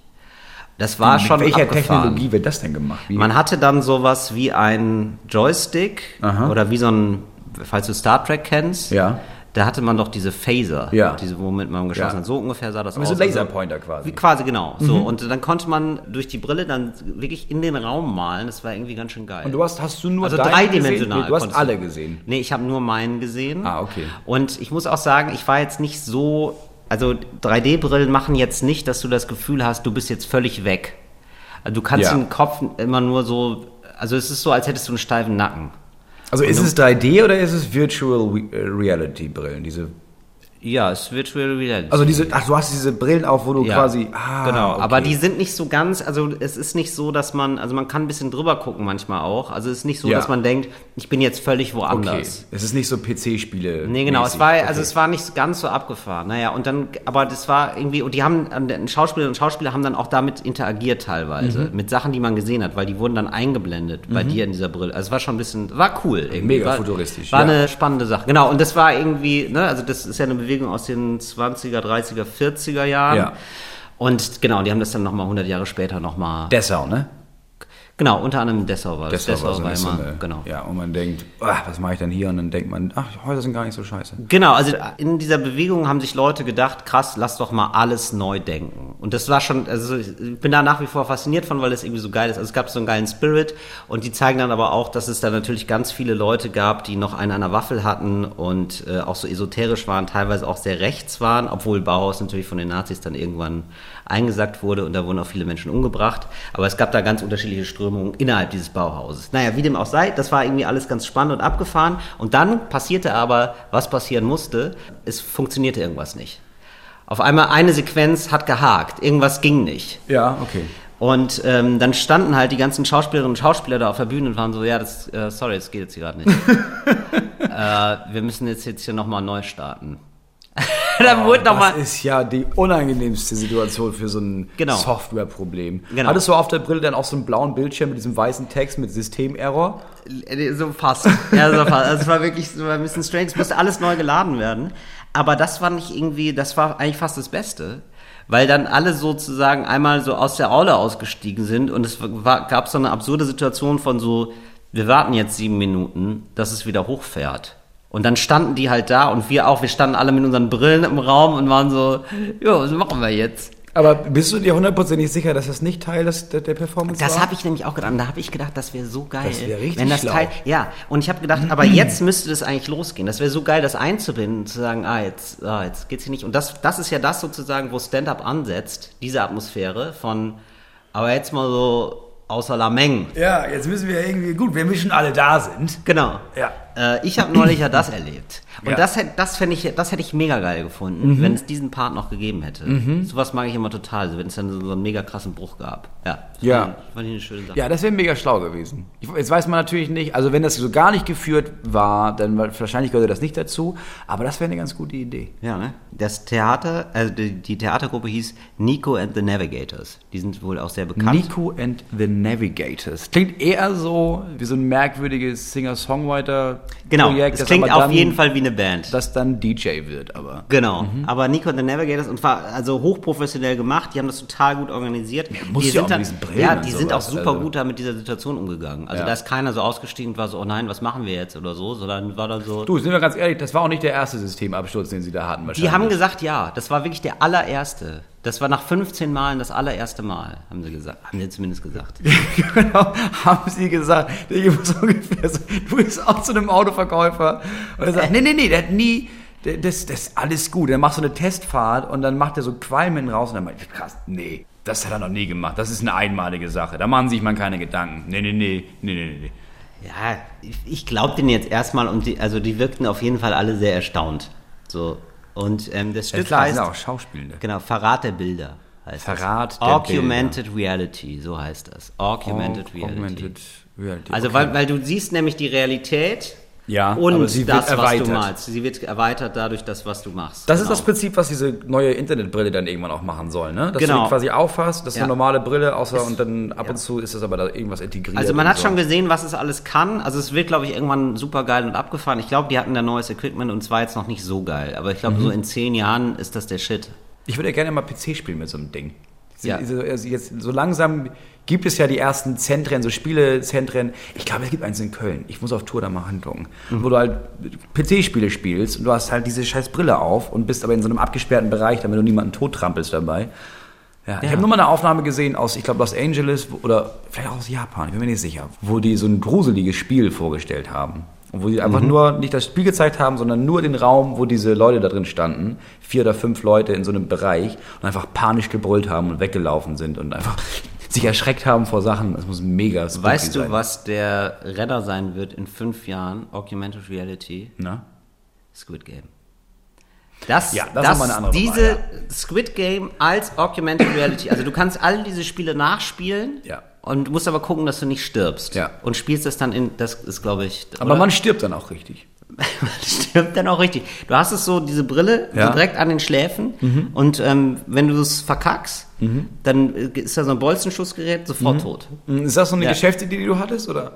Das war schon Mit welcher abgefahren. Technologie wird das denn gemacht? Wie? Man hatte dann sowas wie ein Joystick Aha. oder wie so ein, falls du Star Trek kennst, Ja. Da hatte man doch diese Phaser, Ja. diese, womit man geschossen Ja. hat. So ungefähr sah das aus. so Also- Laserpointer quasi. Wie quasi, genau. So, und dann konnte man durch die Brille dann wirklich in den Raum malen. Das war irgendwie ganz schön geil. Und du hast, hast du nur also dreidimensional. Nee, du hast alle gesehen. Nee, ich habe nur meinen gesehen. Ah, okay. Und ich muss auch sagen, ich war jetzt nicht so. Also 3D-Brillen machen jetzt nicht, dass du das Gefühl hast, du bist jetzt völlig weg. Also du kannst Ja. den Kopf immer nur so. Also es ist so, als hättest du einen steifen Nacken. Also ist es 3D oder ist es Virtual äh, Reality Brillen? Diese, Ja, es ist Virtual Reality. also diese, ach, du hast diese Brillen auf, wo du Ja, quasi, ah, genau, okay. aber die sind nicht so ganz, also es ist nicht so, dass man, also man kann ein bisschen drüber gucken manchmal auch. Also es ist nicht so, Ja. dass man denkt, ich bin jetzt völlig okay. woanders. Es ist nicht so PC-Spiele. Nee, genau, es war, Okay. also es war nicht ganz so abgefahren. Naja, und dann, aber das war irgendwie, und die haben, Schauspielerinnen und Schauspieler haben dann auch damit interagiert teilweise, Mhm. mit Sachen, die man gesehen hat, weil die wurden dann eingeblendet bei dir in dieser Brille. Also es war schon ein bisschen, war cool irgendwie. Mega war, futuristisch, War ja. eine spannende Sache. Genau, und das war irgendwie, ne, also das ist ja eine Bewegung aus den 20er, 30er, 40er Jahren. Ja. Und genau, die haben das dann nochmal 100 Jahre später nochmal, Dessau, ne? Genau, unter anderem Dessau war das. Dessau, war so, war so immer, eine, genau. Ja, und man denkt, ah, was mache ich denn hier? Und dann denkt man, ach, Häuser sind gar nicht so scheiße. Genau, also in dieser Bewegung haben sich Leute gedacht, krass, lass doch mal alles neu denken. Und das war schon, also ich bin da nach wie vor fasziniert von, weil es irgendwie so geil ist. Also es gab so einen geilen Spirit und die zeigen dann aber auch, dass es da natürlich ganz viele Leute gab, die noch einen an der Waffel hatten und äh, auch so esoterisch waren, teilweise auch sehr rechts waren, obwohl Bauhaus natürlich von den Nazis dann irgendwann eingesackt wurde und da wurden auch viele Menschen umgebracht. Aber es gab da ganz unterschiedliche Strömungen innerhalb dieses Bauhauses. Naja, wie dem auch sei, das war irgendwie alles ganz spannend und abgefahren. Und dann passierte aber, was passieren musste, es funktionierte irgendwas nicht. Auf einmal eine Sequenz hat gehakt, irgendwas ging nicht. Ja, okay. Und ähm, dann standen halt die ganzen Schauspielerinnen und Schauspieler da auf der Bühne und waren so, ja, das, äh, sorry, das geht jetzt hier gerade nicht. äh, wir müssen jetzt, jetzt hier nochmal neu starten. dann wurde nochmal... Das ist ja die unangenehmste Situation für so ein Genau. Softwareproblem. Genau. Hattest du auf der Brille dann auch so einen blauen Bildschirm mit diesem weißen Text mit Systemerror? Äh, So fast. Ja, so fast. Also es war wirklich so ein bisschen strange. Es musste alles neu geladen werden. Aber das war nicht irgendwie, das war eigentlich fast das Beste. Weil dann alle sozusagen einmal so aus der Aule ausgestiegen sind und es war, gab so eine absurde Situation von so, wir warten jetzt sieben Minuten, dass es wieder hochfährt. Und dann standen die halt da und wir auch, wir standen alle mit unseren Brillen im Raum und waren so, ja, was machen wir jetzt? Aber bist du dir hundertprozentig sicher, dass das nicht Teil des, der, der Performance Das war? habe ich nämlich auch gedacht. Und da habe ich gedacht, das wäre so geil. Das wär richtig wenn das schlau. Teil, ja, und ich habe gedacht, aber jetzt müsste das eigentlich losgehen. Das wäre so geil, das einzubinden, zu sagen, ah, jetzt, ah, jetzt geht's hier nicht. Und das, das ist ja das sozusagen, wo Stand-up ansetzt, diese Atmosphäre von, aber jetzt mal so außer la Menge. Ja, jetzt müssen wir irgendwie, gut, wenn wir schon alle da sind. Genau. Ja. Äh, ich habe neulich ja das erlebt. Und Ja. das, das, ich, das hätte ich mega geil gefunden, wenn es diesen Part noch gegeben hätte. Sowas mag ich immer total, wenn es dann so, einen mega krassen Bruch gab. Ja. Das Ja. Fand ich, fand ich eine schöne Sache. Ja, das wäre mega schlau gewesen. Ich, jetzt weiß man natürlich nicht, also wenn das so gar nicht geführt war, dann wa- wahrscheinlich gehörte das nicht dazu, aber das wäre eine ganz gute Idee. Ja, ne? Das Theater, also die, die Theatergruppe hieß Nico and the Navigators. Die sind wohl auch sehr bekannt. Nico and the Navigators. Klingt eher so wie so ein merkwürdiges Singer-Songwriter-Projekt. Genau, es das klingt auf dann- jeden Fall wie eine Band. Das dann DJ wird, aber. Genau, aber Nico and the Navigators und war also hochprofessionell gemacht, die haben das total gut organisiert. muss die ja auch sind dann- diesen Brillen Ja, und die sind auch super also. gut da mit dieser Situation umgegangen. Also Ja. da ist keiner so ausgestiegen und war so, oh nein, was machen wir jetzt oder so, sondern war dann so. Du, sind wir ganz ehrlich, das war auch nicht der erste Systemabsturz, den sie da hatten die wahrscheinlich. haben gesagt, ja, das war wirklich der allererste. Das war nach 15 Malen das allererste Mal, haben sie gesagt. Haben sie zumindest gesagt. genau, haben sie gesagt. Ich muss ungefähr so, du bist auch zu einem Autoverkäufer. Und er sagt, nee, nee, nee, der hat nie, das, das ist alles gut. Er macht so eine Testfahrt und dann macht er so Qualmen raus und dann meint, krass, nee, das hat er noch nie gemacht. Das ist eine einmalige Sache. Da machen sich man keine Gedanken. Nee, nee, nee, nee, nee, nee. Ja, ich, ich glaube denen jetzt erstmal und die, also die wirkten auf jeden Fall alle sehr erstaunt. So. Und ähm, das Ja, Stück klar, heißt, sind auch Schauspielende. genau, Verrat der Bilder. Heißt Verrat das. der Augmented Reality, so heißt das. Augmented Reality. Augmented Reality. Also okay. weil, weil du siehst nämlich die Realität Ja, und sie wird das, was du erweitert. malst. Sie wird erweitert dadurch das, was du machst. Das ist Genau. das Prinzip, was diese neue Internetbrille dann irgendwann auch machen soll, ne? Dass du Genau. die quasi aufhast, das ist Ja. eine normale Brille, außer Ist- und dann ab ja. und zu ist das aber da irgendwas integriert. Also man hat so. schon gesehen, was es alles kann. Also es wird, glaube ich, irgendwann super geil und abgefahren. Ich glaube, die hatten da neues Equipment und es war jetzt noch nicht so geil. Aber ich Mhm. glaube, so in zehn Jahren ist das der Shit. Ich würde ja gerne mal PC spielen mit so einem Ding. Ja. Also jetzt, so langsam gibt es ja die ersten Zentren, so Spielezentren. Ich glaube, es gibt eins in Köln. Ich muss auf Tour da mal hingucken. Mhm. Wo du halt PC-Spiele spielst und du hast halt diese scheiß Brille auf und bist aber in so einem abgesperrten Bereich, damit du niemanden tottrampelst dabei. Ja, ich Ja. habe nur mal eine Aufnahme gesehen aus, ich glaube, Los Angeles oder vielleicht auch aus Japan, ich bin mir nicht sicher, wo die so ein gruseliges Spiel vorgestellt haben. Und wo die einfach Mhm. nur nicht das Spiel gezeigt haben, sondern nur den Raum, wo diese Leute da drin standen. Vier oder fünf Leute in so einem Bereich und einfach panisch gebrüllt haben und weggelaufen sind und einfach sich erschreckt haben vor Sachen. Das muss mega spooky Weißt du, sein. was der Renner sein wird in fünf Jahren? Augmented Reality, Na? Squid Game. Das, Ja, das ist mal eine andere diese Nummer, Squid Game als Augmented Reality. Also du kannst all diese Spiele nachspielen. Ja. Und du musst aber gucken, dass du nicht stirbst. Ja. Und spielst das dann in, das ist glaube ich. Aber oder? man stirbt dann auch richtig. Man stirbt dann auch richtig. Du hast es so, diese Brille, Ja. so direkt an den Schläfen. Und ähm, wenn du es verkackst, dann äh, ist da so ein Bolzenschussgerät, sofort tot. Ist das so eine Ja. Geschäftsidee, die du hattest? Oder?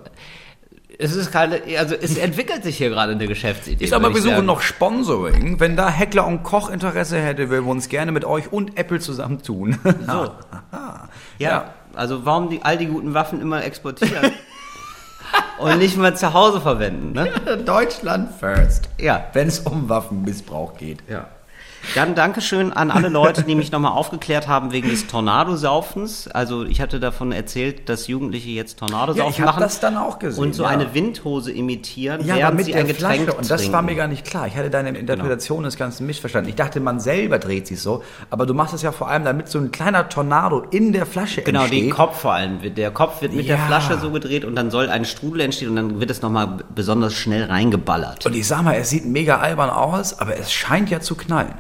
Es ist gerade, also es entwickelt sich hier gerade eine Geschäftsidee. Ich würde wir suchen sagen. noch Sponsoring. Wenn da Heckler und Koch Interesse hätte, würden wir uns gerne mit euch und Apple zusammentun. So. Ja, also warum die, all die guten Waffen immer exportieren und nicht mal zu Hause verwenden, ne? Deutschland first. Ja. Wenn es um Waffenmissbrauch geht. Ja. Dann Dankeschön an alle Leute, die mich nochmal aufgeklärt haben wegen des Tornadosaufens. Also ich hatte davon erzählt, dass Jugendliche jetzt Tornadosaufen Ja, machen. das dann auch gesehen, Und so ja. eine Windhose imitieren, Ja, während mit sie der ein Getränk Flasche. Und das trinken. war mir gar nicht klar. Ich hatte deine Interpretation des Ganzen missverstanden. Ich dachte, man selber dreht sich so. Aber du machst es ja vor allem, damit so ein kleiner Tornado in der Flasche Genau, entsteht. den Kopf vor allem. Der Kopf wird mit der Ja. Flasche so gedreht und dann soll ein Strudel entstehen und dann wird es nochmal besonders schnell reingeballert. Und ich sag mal, es sieht mega albern aus, aber es scheint ja zu knallen.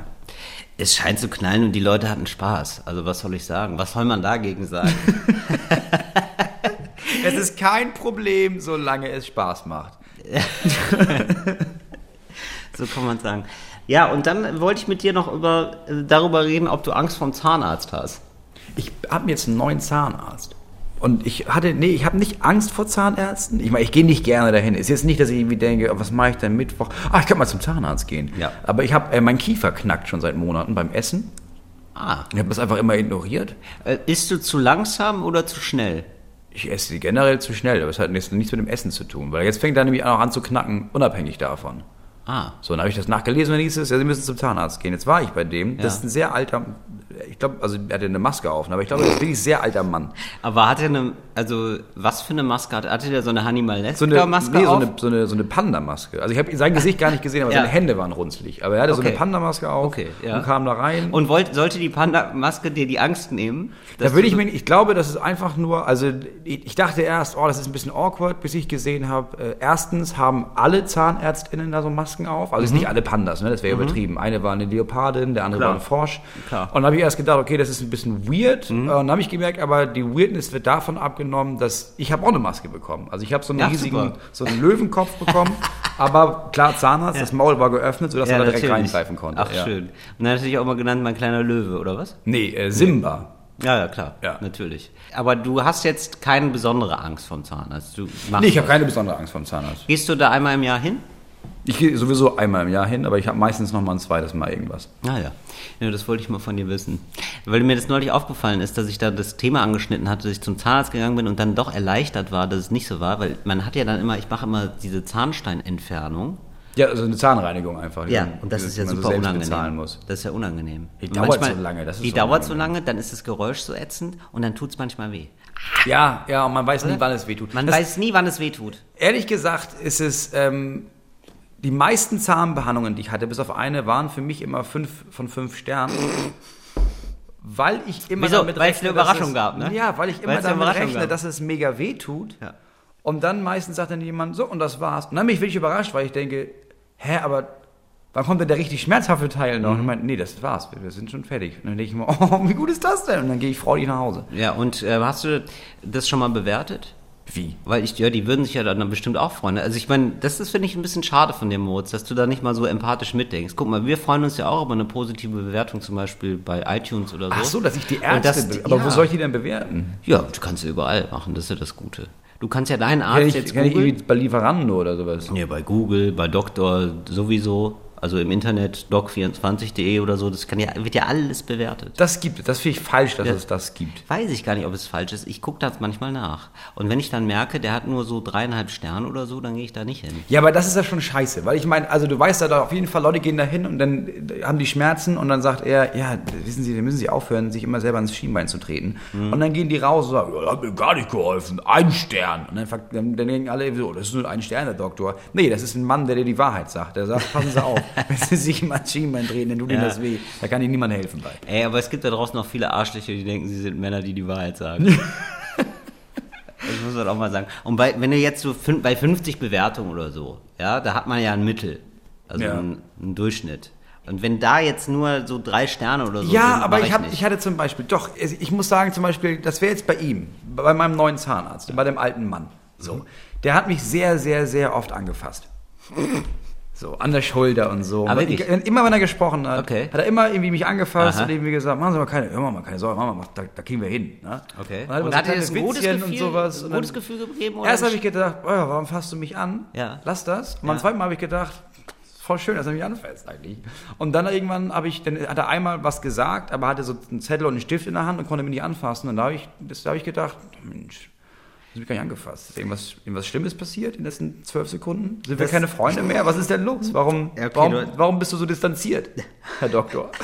Es scheint zu knallen und die Leute hatten Spaß. Also was soll ich sagen? Was soll man dagegen sagen? Es ist kein Problem, solange es Spaß macht. so kann man sagen. Ja, und dann wollte ich mit dir noch über, darüber reden, ob du Angst vom Zahnarzt hast. Ich habe jetzt einen neuen Zahnarzt. Und ich hatte, nee, ich habe nicht Angst vor Zahnärzten. Ich meine, ich gehe nicht gerne dahin. Ist jetzt nicht, dass ich irgendwie denke, oh, was mache ich denn Mittwoch? Ah, ich könnte mal zum Zahnarzt gehen. Ja. Aber ich habe, äh, mein Kiefer knackt schon seit Monaten beim Essen. Ah. Ich habe das einfach immer ignoriert. Äh, isst du zu langsam oder zu schnell? Ich esse generell zu schnell, aber es hat nichts, nichts mit dem Essen zu tun. Weil jetzt fängt er nämlich auch an zu knacken, unabhängig davon. Ah. So, dann habe ich das nachgelesen und dann hieß es, ja, Sie müssen zum Zahnarzt gehen. Jetzt war ich bei dem. Das Ja. ist ein sehr alter, ich glaube, also er hatte eine Maske auf, aber ich glaube, das ist wirklich ein sehr alter Mann. Aber hat er eine, also was für eine Maske hat er? Hatte der so eine Hannibal So nee, so auf? eine, so eine, so eine Panda-Maske. Also ich habe sein Gesicht gar nicht gesehen, aber Ja. seine Hände waren runzlig. Aber er hatte so Okay. eine Panda-Maske auf Okay, ja. und kam da rein. Und wollt, sollte die Panda-Maske dir die Angst nehmen? da würde ich so- mir, ich glaube, das ist einfach nur, also ich ich dachte erst, oh, das ist ein bisschen awkward, bis ich gesehen habe, äh, erstens haben alle ZahnärztInnen da so Masken auf, also es ist nicht alle Pandas, ne, das wäre übertrieben. Eine war eine Leopardin, der andere Klar. war ein Frosch. Klar. Und habe ich erst gedacht, okay, das ist ein bisschen weird. Und dann habe ich gemerkt, aber die Weirdness wird davon abgenommen, dass ich habe auch eine Maske bekommen. Also ich habe so einen Ja, riesigen, super. so einen Löwenkopf bekommen, aber klar, Zahnarzt, das Maul war geöffnet, sodass er da direkt reingreifen konnte. Ach, ja. schön. Und dann natürlich auch mal genannt, mein kleiner Löwe, oder was? Nee, äh, Simba. Ja, ja, klar. Ja. Natürlich. Aber du hast jetzt keine besondere Angst vom Zahnarzt. Du Nee, ich habe keine besondere Angst vom Zahnarzt. Gehst du da einmal im Jahr hin? Ich gehe sowieso einmal im Jahr hin, aber ich habe meistens noch mal ein zweites Mal irgendwas. Ah ja. ja. Das wollte ich mal von dir wissen. Weil mir das neulich aufgefallen ist, dass ich da das Thema angeschnitten hatte, dass ich zum Zahnarzt gegangen bin und dann doch erleichtert war, dass es nicht so war, weil man hat ja dann immer, ich mache immer diese Zahnsteinentfernung. Ja, also eine Zahnreinigung einfach. die Ja, man- und das die ist ja so super selbst unangenehm. muss. Das ist ja unangenehm. Die Und dauert so lange, die so dauert so lange, dann ist das Geräusch so ätzend und dann tut es manchmal weh. Ja, ja, und man weiß nie, wann es wehtut. Man Das- weiß nie, wann es weh tut. Ehrlich gesagt ist es, ähm, die meisten Zahnbehandlungen, die ich hatte, bis auf eine, waren für mich immer fünf von fünf Sternen. Weil ich immer Wieso? damit Weil es eine Überraschung es, gab, ne? Ja, weil ich Weil immer eine damit rechne, gab. dass es mega weh tut. Ja. Und dann meistens sagt dann jemand, so, und das war's. Und dann bin ich wirklich überrascht, weil ich denke, hä, aber wann kommt denn der richtig schmerzhafte Teil noch? Und ich meine, nee, das war's, wir, wir sind schon fertig. Und dann denke ich mir, oh, wie gut ist das denn? Und dann gehe ich freudig nach Hause. Ja, und äh, hast du das schon mal bewertet? Wie? Weil ich, ja, die würden sich ja dann bestimmt auch freuen. Also ich meine, das ist, finde ich, ein bisschen schade von dem Moritz, dass du da nicht mal so empathisch mitdenkst. Guck mal, wir freuen uns ja auch über eine positive Bewertung, zum Beispiel bei iTunes oder so. Ach so, dass ich die Ärzte, be- aber ja. wo soll ich die denn bewerten? Ja, du kannst ja überall machen, das ist ja das Gute. Du kannst ja deinen Arzt ich, jetzt kann ich bei Lieferando oder sowas? Ja, bei Google, bei Doktor sowieso, also im Internet, doc24.de oder so, das kann ja, wird ja alles bewertet. Das gibt es. Das finde ich falsch, dass Ja. es das gibt. Weiß ich gar nicht, ob es falsch ist. Ich gucke das manchmal nach. Und wenn ich dann merke, der hat nur so dreieinhalb Sterne oder so, dann gehe ich da nicht hin. Ja, aber das ist ja schon scheiße, weil ich meine, also du weißt ja da auf jeden Fall, Leute gehen da hin und dann äh, haben die Schmerzen und dann sagt er, ja, wissen Sie, dann müssen Sie aufhören, sich immer selber ins Schienbein zu treten. Mhm. Und dann gehen die raus und sagen, ja, das hat mir gar nicht geholfen, ein Stern. Und dann, dann, dann denken alle, so, das ist nur ein Stern, der Doktor. Nee, das ist ein Mann, der dir die Wahrheit sagt. Der sagt, passen Sie auf, wenn Sie sich ins Schienbein treten, dann tut Ihnen Ja. das weh. Da kann Ihnen niemand helfen bei. Ey, aber es gibt da draußen noch viele Arschlöcher, die denken, sie sind Männer, die die Wahrheit sagen. das muss man auch mal sagen. Und bei, wenn du jetzt so bei 50 Bewertungen oder so, ja, da hat man ja ein Mittel, also Ja. einen, einen Durchschnitt. Und wenn da jetzt nur so drei Sterne oder so Ja, sind, aber mach ich, hab, ich hatte zum Beispiel, doch, ich muss sagen, zum Beispiel, das wäre jetzt bei ihm, bei meinem neuen Zahnarzt, bei dem alten Mann. So. Der hat mich sehr, sehr, sehr oft angefasst. So, an der Schulter und so. Wirklich? Ich- immer wenn er gesprochen hat, Okay. hat er immer irgendwie mich angefasst Aha. und irgendwie gesagt, machen Sie mal keine, hör mal, keine Sorge, machen wir da, da kriegen wir hin. Ne? Okay. Und, hat Und hat kleine das ein gutes Gefühl, und sowas. ein gutes Gefühl gegeben? oder Erst habe ich gedacht, oh, warum fasst du mich an? Ja. Lass das. Und beim Ja. zweiten Mal habe ich gedacht, voll schön, dass er mich anfasst eigentlich. Und dann irgendwann habe ich, dann hat er einmal was gesagt, aber hatte so einen Zettel und einen Stift in der Hand und konnte mich nicht anfassen. Und da habe ich, das- da habe ich gedacht, Mensch, das mich gar nicht angefasst. Ist irgendwas, irgendwas Schlimmes passiert in den letzten zwölf Sekunden? Sind wir keine Freunde mehr? Was ist denn los? Warum, okay, warum, warum bist du so distanziert, Herr Doktor?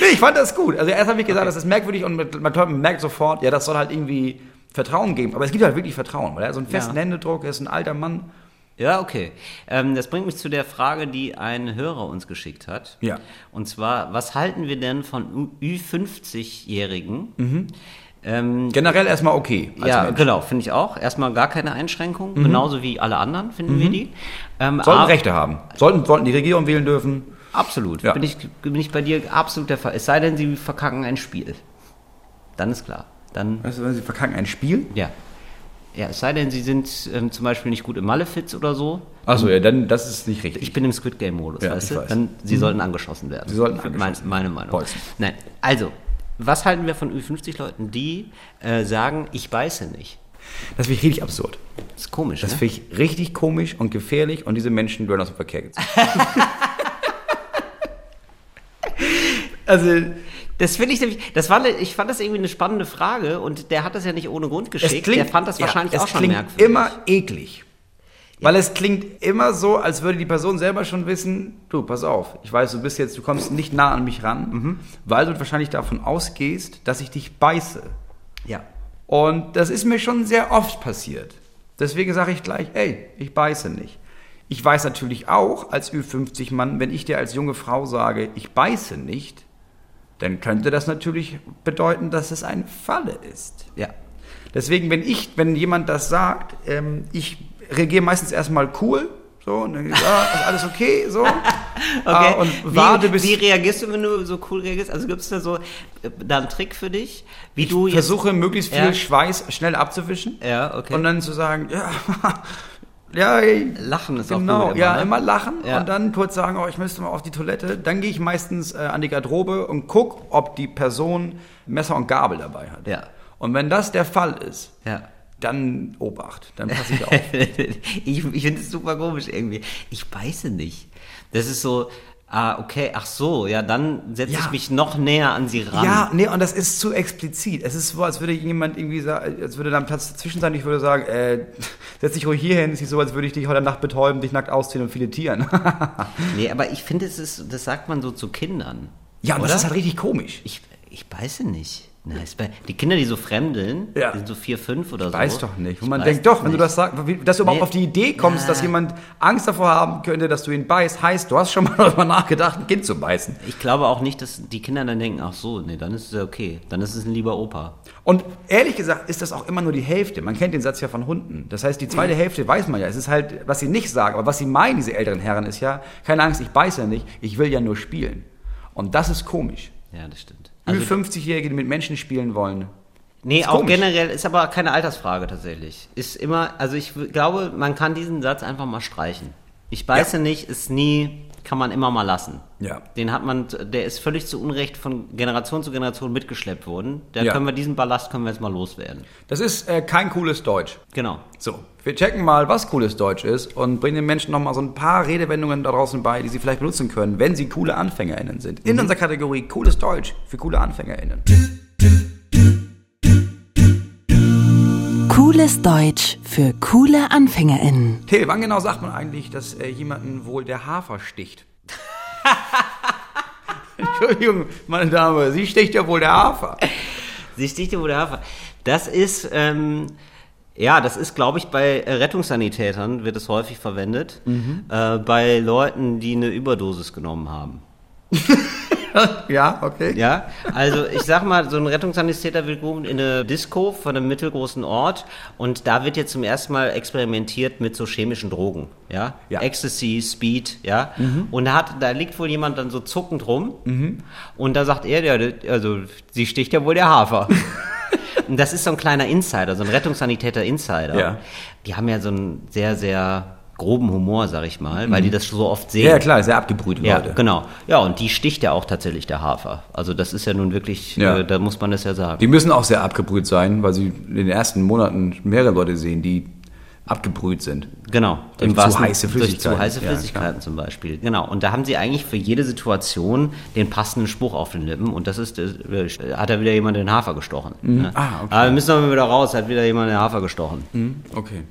nee, ich fand das gut. Also erst habe ich gesagt, das ist merkwürdig und man, merkt sofort, ja, das soll halt irgendwie Vertrauen geben. Aber es gibt halt wirklich Vertrauen, weil er so einen festen Ja. Händedruck, er ist ein alter Mann. Ja, okay. Ähm, das bringt mich zu der Frage, die ein Hörer uns geschickt hat. Ja. Und zwar, was halten wir denn von Ü- Ü50-Jährigen? Mhm. Ähm, Generell erstmal okay. ja, Mensch. genau, finde ich auch. Erstmal gar keine Einschränkung, genauso wie alle anderen finden wir die. Ähm, Sollten aber- Rechte haben. Sollten, sollten die Regierung wählen dürfen. Absolut. Ja. Bin, ich, bin ich bei dir absolut der Fall. Es sei denn, sie verkacken ein Spiel. Dann ist klar. Dann, Weißt du, wenn sie verkacken ein Spiel? ja. Ja, es sei denn, sie sind ähm, zum Beispiel nicht gut im Malefiz oder so. Achso, ja, dann das ist nicht richtig. Ich bin im Squid Game Modus, Ja, weißt du? weiß. Dann, sie sollten angeschossen werden. Sie sollten Meine- angeschossen Meine Meinung. Bolzen. Nein, also, was halten wir von Ü50-Leuten, die äh, sagen, ich beiße nicht? das finde ich richtig absurd. Das ist komisch, Das ne? finde ich richtig komisch und gefährlich und diese Menschen gehören aus dem Verkehr gezogen. also, Das finde ich nämlich, das war, ich fand das irgendwie eine spannende Frage und der hat das ja nicht ohne Grund geschickt. der fand das ja, wahrscheinlich es auch schon klingt merkwürdig. immer eklig. Weil es klingt immer so, als würde die Person selber schon wissen, du, pass auf, ich weiß, du bist jetzt, du kommst nicht nah an mich ran, Mhm. weil du wahrscheinlich davon ausgehst, dass ich dich beiße. Ja. Und das ist mir schon sehr oft passiert. Deswegen sage ich gleich, ey, ich beiße nicht. Ich weiß natürlich auch als Ü50-Mann, wenn ich dir als junge Frau sage, ich beiße nicht, dann könnte das natürlich bedeuten, dass es eine Falle ist. Ja. Deswegen, wenn ich, wenn jemand das sagt, ähm, ich reagiere meistens erstmal cool, so, und dann, ja, ist alles okay, so. Ah, Okay. und wie, warte bis wie reagierst du, wenn du so cool reagierst? Also gibt es da so äh, da einen Trick für dich, wie du jetzt. versuche möglichst viel Ja. Schweiß schnell abzuwischen. Ja, okay. Und dann zu sagen, ja, ja, ey, Lachen ist auch genau, gut. ja, ne? immer lachen Ja. und dann kurz sagen, oh, ich müsste mal auf die Toilette. Dann gehe ich meistens äh, an die Garderobe und guck, ob die Person Messer und Gabel dabei hat. Ja. Und wenn das der Fall ist, Ja. Dann Obacht, dann passe ich auf. ich ich finde es super komisch irgendwie. Ich beiße nicht. Das ist so, Ah, okay, ach so, ja, dann setze Ja. ich mich noch näher an sie ran. Ja, nee, und das ist zu explizit. Es ist so, als würde jemand irgendwie sagen, als würde da ein Platz dazwischen sein. Ich würde sagen, äh, setz dich ruhig hier hin. Es ist nicht so, als würde ich dich heute Nacht betäuben, dich nackt ausziehen und filetieren. Nee, aber ich finde, es ist, das sagt man so zu Kindern. ja, und Oder? das ist halt richtig komisch. Ich, ich weiß ja nicht. Na, ist bei, die Kinder, die so fremdeln, Ja. die sind so vier, fünf oder so. Weiß doch nicht. Ich man denkt, doch, wenn nicht. du das sagst, dass du überhaupt Nee. auf die Idee kommst, Ja. dass jemand Angst davor haben könnte, dass du ihn beißt, heißt, du hast schon mal darüber nachgedacht, ein Kind zu beißen. Ich glaube auch nicht, dass die Kinder dann denken, ach so, nee, dann ist es ja okay. Dann ist es ein lieber Opa. Und ehrlich gesagt ist das auch immer nur die Hälfte. Man kennt den Satz ja von Hunden. Das heißt, die zweite Hälfte weiß man ja. Es ist halt, was sie nicht sagen, aber was sie meinen, diese älteren Herren, ist ja, keine Angst, ich beiße ja nicht, ich will ja nur spielen. Und das ist komisch. Ja, das stimmt. Über Also, 50-Jährige, die mit Menschen spielen wollen. nee, ist auch komisch. generell ist aber keine Altersfrage tatsächlich. Ist immer, also ich glaube, man kann diesen Satz einfach mal streichen. Ich beiße nicht, ist nie, kann man immer mal lassen. Ja. Den hat man, der ist völlig zu Unrecht von Generation zu Generation mitgeschleppt worden. Da Ja. können wir diesen Ballast können wir jetzt mal loswerden. Das ist äh, kein cooles Deutsch. Genau. So, wir checken mal, was cooles Deutsch ist und bringen den Menschen nochmal so ein paar Redewendungen da draußen bei, die sie vielleicht benutzen können, wenn sie coole AnfängerInnen sind. In unserer Kategorie cooles Deutsch für coole AnfängerInnen. Cooles Deutsch für coole AnfängerInnen. Till, wann genau sagt man eigentlich, dass äh, jemanden wohl der Hafer sticht? Entschuldigung, meine Dame, sie sticht ja wohl der Hafer. Sie sticht dir, wo der Hafer. Das ist, ähm, ja, das ist, glaube ich, bei äh, Rettungssanitätern wird es häufig verwendet. Äh, bei Leuten, die eine Überdosis genommen haben. Ja, okay. Ja, also ich sag mal, so ein Rettungssanitäter wird gerufen in eine Disco von einem mittelgroßen Ort und da wird jetzt zum ersten Mal experimentiert mit so chemischen Drogen, ja, Ja. Ecstasy, Speed, ja, und da hat, da liegt wohl jemand dann so zuckend rum und da sagt er, ja, also sie sticht ja wohl der Hafer. und das ist so ein kleiner Insider, so ein Rettungssanitäter-Insider. Ja. Die haben ja so einen sehr, sehr groben Humor, sag ich mal, weil die das so oft sehen. Ja, ja, klar, sehr abgebrüht, Ja, Leute. genau. Ja, und die sticht ja auch tatsächlich der Hafer. Also das ist ja nun wirklich, Ja. äh, da muss man das ja sagen. Die müssen auch sehr abgebrüht sein, weil sie in den ersten Monaten mehrere Leute sehen, die abgebrüht sind. genau. Durch Im zu wahrsten- heiße Durch Flüssigkeiten. zu heiße Ja, Flüssigkeiten zum Beispiel. Genau. Und da haben sie eigentlich für jede Situation den passenden Spruch auf den Lippen. Und das ist, äh, hat er wieder jemand den Hafer gestochen. Ne? Ah, okay. Aber wir müssen aber wieder raus, hat wieder jemand den Hafer gestochen. Okay.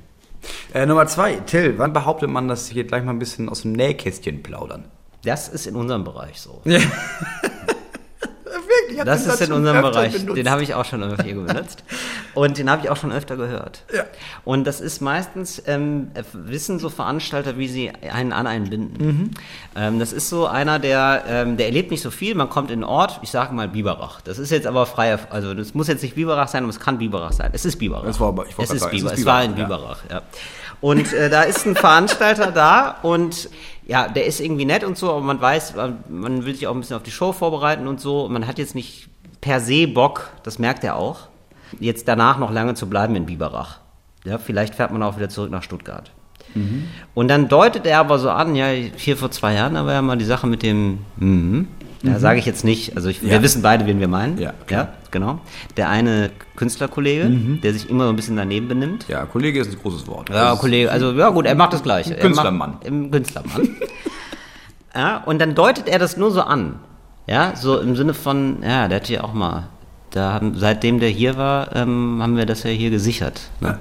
Äh, Nummer zwei, Till, wann behauptet man, dass hier gleich mal ein bisschen aus dem Nähkästchen plaudern? Das ist in unserem Bereich so. Das ist in unserem Bereich. benutzt? Den habe ich auch schon öfter benutzt. Und den habe ich auch schon öfter gehört. Ja. Und das ist meistens, ähm, äh, wissen so Veranstalter, wie sie einen an einen binden. Mhm. Ähm, das ist so einer, der, ähm, der erlebt nicht so viel. Man kommt in einen Ort, ich sage mal Biberach. Das ist jetzt aber freier, also das muss jetzt nicht Biberach sein, aber es kann Biberach sein. Es ist Biberach. Es war aber- ich es ist sagen, es Biber, ist es war in Biberach, Biberach, ja. Und äh, da ist ein Veranstalter da und ja, der ist irgendwie nett und so, aber man weiß, man- man will sich auch ein bisschen auf die Show vorbereiten und so. Man hat jetzt nicht per se Bock, das merkt er auch, jetzt danach noch lange zu bleiben in Biberach. Ja, vielleicht fährt man auch wieder zurück nach Stuttgart. Und dann deutet er aber so an, ja, hier vor zwei Jahren, da war ja mal die Sache mit dem, mhm. Da sage ich jetzt nicht, also ich, Ja. wir wissen beide, wen wir meinen. Ja, ja genau. Der eine Künstlerkollege, der sich immer so ein bisschen daneben benimmt. Ja, Kollege ist ein großes Wort. Ja, Das- Kollege, also ja gut, er macht das Gleiche. Künstlermann. Er Im Künstlermann. ja, und dann deutet er das nur so an. Ja, so im Sinne von, ja, der hat hier auch mal, da haben, seitdem der hier war, ähm, haben wir das ja hier gesichert. Ne? Ja.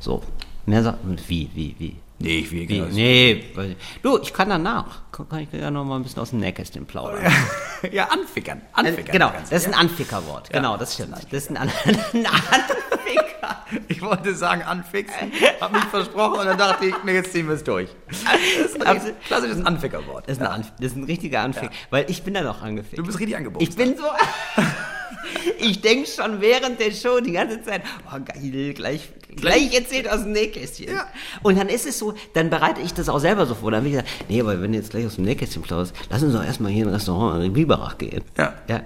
So. Mehr sagt, wie, wie, wie? Nee, ich will Wie? genau. Nee, weil- du, ich kann danach. Kann, ich ja noch mal ein bisschen aus dem Nähkästchen plaudern. Ja, anfickern. Anfickern. genau, das ist ein ja. Anfickerwort. Genau, das stimmt. Das ist ein, An ein Anficker. Ich wollte sagen anfixen, hab mich versprochen und dann dachte ich, nee, jetzt ziehen wir es durch. Das ist ein klassisches Anfickerwort. Das ist, ein, Anf das ist ein richtiger Anficker, weil ich bin da noch angefickt. Du bist richtig angeboten. Ich bin so. ich denke schon während der Show die ganze Zeit, oh geil, gleich, gleich erzählt aus dem Nähkästchen. Ja. Und dann ist es so, dann bereite ich das auch selber so vor. Dann habe ich gesagt, nee, aber wenn du jetzt gleich aus dem Nähkästchen plauderst, lass uns doch erstmal hier in ein Restaurant in Biberach gehen. Ja. ja.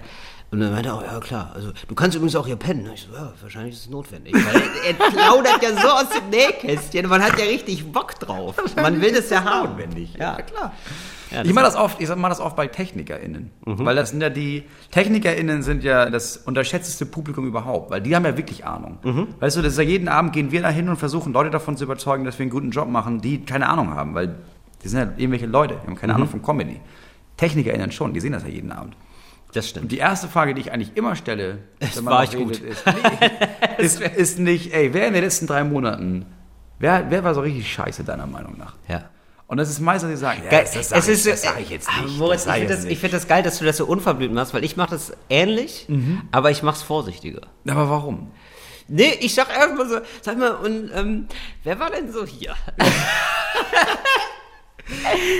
Und dann meinte er auch, ja klar, also du kannst übrigens auch hier pennen. Ich so, ja, wahrscheinlich ist es notwendig. Weil er plaudert ja so aus dem Nähkästchen. Man hat ja richtig Bock drauf. Man will das ja haben. notwendig. Ja, Ja, klar. Ja, ich mache das oft, ich mache das oft bei TechnikerInnen. Mhm. Weil das sind ja die, TechnikerInnen sind ja das unterschätzteste Publikum überhaupt, weil die haben ja wirklich Ahnung. Mhm. Weißt du, das ist ja jeden Abend gehen wir da hin und versuchen Leute davon zu überzeugen, dass wir einen guten Job machen, die keine Ahnung haben, weil die sind ja irgendwelche Leute, die haben keine Mhm. Ahnung von Comedy. TechnikerInnen schon, die sehen das ja jeden Abend. Das stimmt. Und die erste Frage, die ich eigentlich immer stelle, wenn war noch ich gut. ist, nee, ist, ist nicht, ey, wer in den letzten drei Monaten, wer, wer war so richtig scheiße, deiner Meinung nach? Ja. Und das ist meistens, die sagen, ja, das, das sage es ich, das sag ich jetzt nicht. Moritz, ich finde das, ich find das geil, dass du das so unverblümt machst, weil ich mache das ähnlich, Mhm. aber ich mache es vorsichtiger. Aber warum? Nee, ich sag erstmal so, sag mal, und ähm, wer war denn so hier?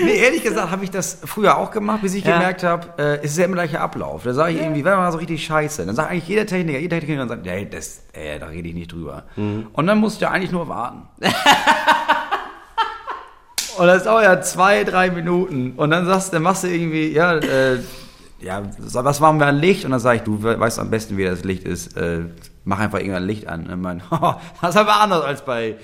Nee, ehrlich gesagt habe ich das früher auch gemacht, bis ich Ja. gemerkt habe, äh, es ist ja immer der gleiche Ablauf. Da sage ich irgendwie, wer war so richtig scheiße? Dann sagt eigentlich jeder Techniker, jeder Techniker dann sagt, hey, das, äh, da rede ich nicht drüber. Mhm. Und dann musst du ja eigentlich nur warten. Und das dauert ja zwei, drei Minuten. Und dann sagst, dann machst du irgendwie, ja, äh, ja, was machen wir an Licht? Und dann sage ich, du we- weißt am besten, wie das Licht ist. Äh, mach einfach irgendein Licht an. Und man, das ist aber anders als bei.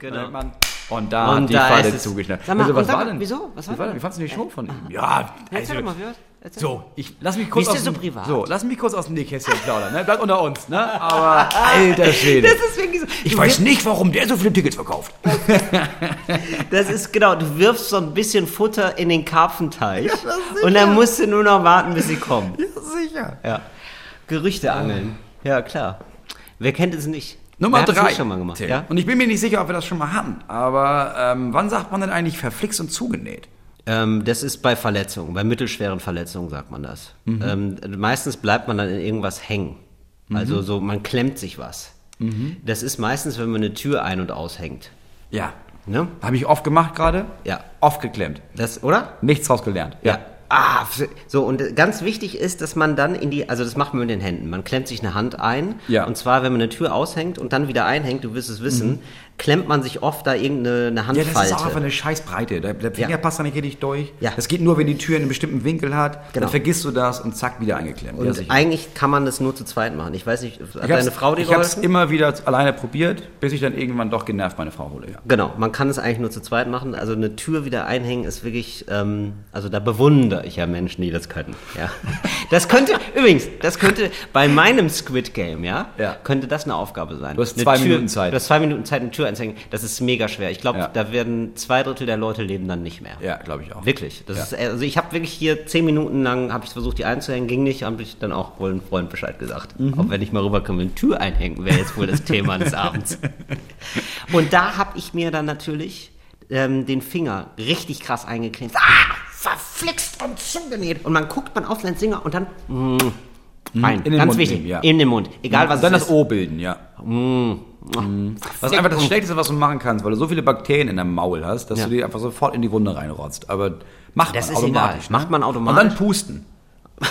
Genau. Und, man, und da Und hat die da Falle zugeschnitten. Sag mal, Also, was sag war denn? wieso? Was war denn? wie fandest du die Show von ihm? Ja, Erzähl also, doch mal, wie? Erzähl. so, ich lass mich kurz Wie ist aus dem, so privat? So, lass mich kurz aus dem Nähkästchen plaudern, ne? Bleibt unter uns, ne? Aber alter Schwede. Das ist wirklich so. ich du weiß nicht, warum der so viele Tickets verkauft. Das ist genau, du wirfst so ein bisschen Futter in den Karpfenteich und dann musst du nur noch warten, bis sie kommen. Sicher. Ja. Gerüchte angeln. Ja, klar. Wer kennt es nicht? Nummer drei. nicht schon mal gemacht, ja? Und ich bin mir nicht sicher, ob wir das schon mal hatten. Aber ähm, wann sagt man denn eigentlich verflixt und zugenäht? Ähm, das ist bei Verletzungen, bei mittelschweren Verletzungen sagt man das. Mhm. Ähm, meistens bleibt man dann in irgendwas hängen. Mhm. Also so, man klemmt sich was. Das ist meistens, wenn man eine Tür ein- und aushängt. Ja. Ne? Habe ich oft gemacht gerade? Ja. Oft geklemmt. Das, oder? Nichts draus gelernt. Ja. Ah, so und ganz wichtig ist, dass man dann in die, also das macht man mit den Händen. Man klemmt sich eine Hand ein. Ja. Und zwar, wenn man eine Tür aushängt und dann wieder einhängt, du wirst es wissen, klemmt man sich oft da irgendeine eine Mhm. Ja, Handfalte. das ist auch einfach eine Scheißbreite. Der, der Finger Ja. passt da nicht richtig durch. Ja. Das geht nur, wenn die Tür einen bestimmten Winkel hat. Genau. Dann vergisst du das und zack, wieder eingeklemmt. und ja, eigentlich kann man das nur zu zweit machen. Ich weiß nicht, hat deine Frau dir ich hab's geholfen? immer wieder alleine probiert, bis ich dann irgendwann doch genervt meine Frau hole. Ja. Genau, man kann es eigentlich nur zu zweit machen. Also eine Tür wieder einhängen ist wirklich, ähm, also da bewundere ich ja Menschen, die das können. Ja. Das könnte, übrigens, das könnte bei meinem Squid Game, ja, Ja. könnte das eine Aufgabe sein. Du hast Eine zwei Tür, Minuten Zeit. Du hast zwei Minuten Zeit, eine Tür einzuhängen. Das ist mega schwer. Ich glaube, Ja. da werden zwei Drittel der Leute leben dann nicht mehr. Ja, glaube ich auch. Wirklich. Das Ja. ist, also ich habe wirklich hier zehn Minuten lang habe ich versucht, die einzuhängen, ging nicht, habe ich dann auch wohl einem Freund Bescheid gesagt. Mhm. Auch wenn ich mal rüberkomme, eine Tür einhängen wäre jetzt wohl das Thema des Abends. Und da habe ich mir dann natürlich ähm, den Finger richtig krass eingeklemmt. Ah, verflixt und zugenäht. Und man guckt man auf seinen Finger und dann mm, rein. Mhm. In den Ganz Mund wichtig. nehmen, ja. In den Mund. Egal was und dann es das ist. O bilden, ja. Mhm. Das ist einfach das Schlechteste, was du machen kannst, weil du so viele Bakterien in deinem Maul hast, dass Ja. du dir einfach sofort in die Wunde reinrotzt. Aber macht Das man ist automatisch. egal. Macht man automatisch. Und dann pusten.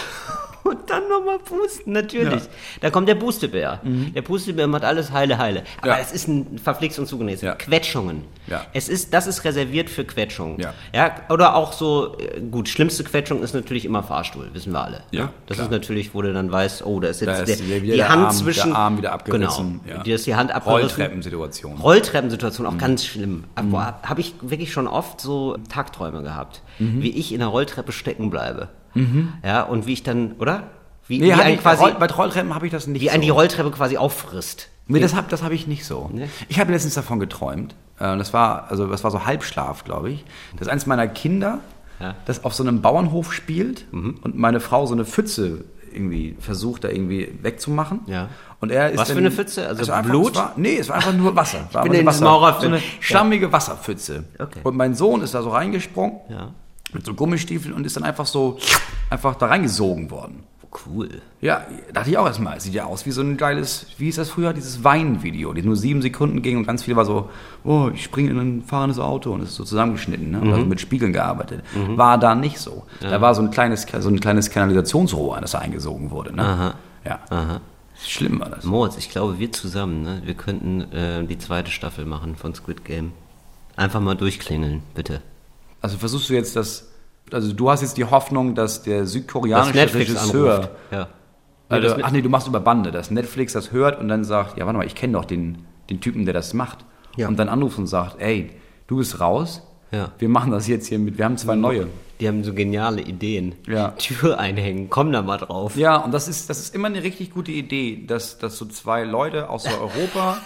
Und dann nochmal pusten, natürlich. Da kommt der Pustebär. Der Pustebär macht alles heile, heile. Aber Mhm. Ja. es ist ein verflixt und zugenäht. Ja. Quetschungen. Ja. Es ist, das ist reserviert für Quetschungen. Ja. ja. Oder auch so, äh, gut, schlimmste Quetschung ist natürlich immer Fahrstuhl, wissen wir alle. Ja? Das klar. ist natürlich, wo du dann weißt, oh, da ist jetzt Da ist der, die Hand Arm- zwischen. der Arm wieder abgerissen, Genau. ja. Die ist die Hand abgerissen. Rolltreppensituation. Rolltreppensituation, Mhm. auch ganz schlimm. Habe ich wirklich schon oft so Tagträume gehabt, Mhm. wie ich in der Rolltreppe stecken bleibe. Ja, und wie ich dann, oder? Wie, Nee, wie, ein ich, quasi, bei Rolltreppen habe ich das nicht wie so. ein die Rolltreppe quasi auffrisst. Nee, das habe das hab ich nicht so. Nee? Ich habe letztens davon geträumt. Äh, Das war, also das war so Halbschlaf, glaube ich. Dass eines meiner Kinder, Ja. Mhm. das auf so einem Bauernhof spielt und meine Frau so eine Pfütze irgendwie versucht, da irgendwie wegzumachen. Ja. Und er ist Was für dann- eine Pfütze? Also einfach, Blut? Es war, nee, es war einfach nur Wasser. War bin in Wasser. So eine Ja. schlammige Wasserpfütze. Okay. Und mein Sohn ist da so reingesprungen Ja. Mit so Gummistiefeln und ist dann einfach so einfach da reingesogen worden. Cool. Ja, dachte ich auch erstmal. Es sieht ja aus wie so ein geiles, wie hieß das früher, dieses Weinvideo, die nur sieben Sekunden ging und ganz viel war so, oh, ich springe in ein fahrendes Auto und es ist so zusammengeschnitten ne? und also mit Spiegeln gearbeitet. War da nicht so. Da war so ein kleines, so ein kleines Kanalisationsrohr, das da eingesogen wurde. Ne? Aha. Ja. Aha. Schlimm war das. Moritz, ich glaube, wir zusammen, ne, wir könnten äh, die zweite Staffel machen von Squid Game. Einfach mal durchklingeln, bitte. Also versuchst du jetzt das, also du hast jetzt die Hoffnung, dass der Das südkoreanische Netflix Regisseur. Ja. Also, das- ach nee, du machst über Bande, dass Netflix das hört und dann sagt, ja, warte mal, ich kenne doch den, den Typen, der das macht. Ja. Und dann anruft und sagt, ey, du bist raus, Ja. wir machen das jetzt hier mit, wir haben zwei neue. Die haben so geniale Ideen. Ja. Tür einhängen, komm da mal drauf. Ja, und das ist, das ist immer eine richtig gute Idee, dass, dass so zwei Leute aus Europa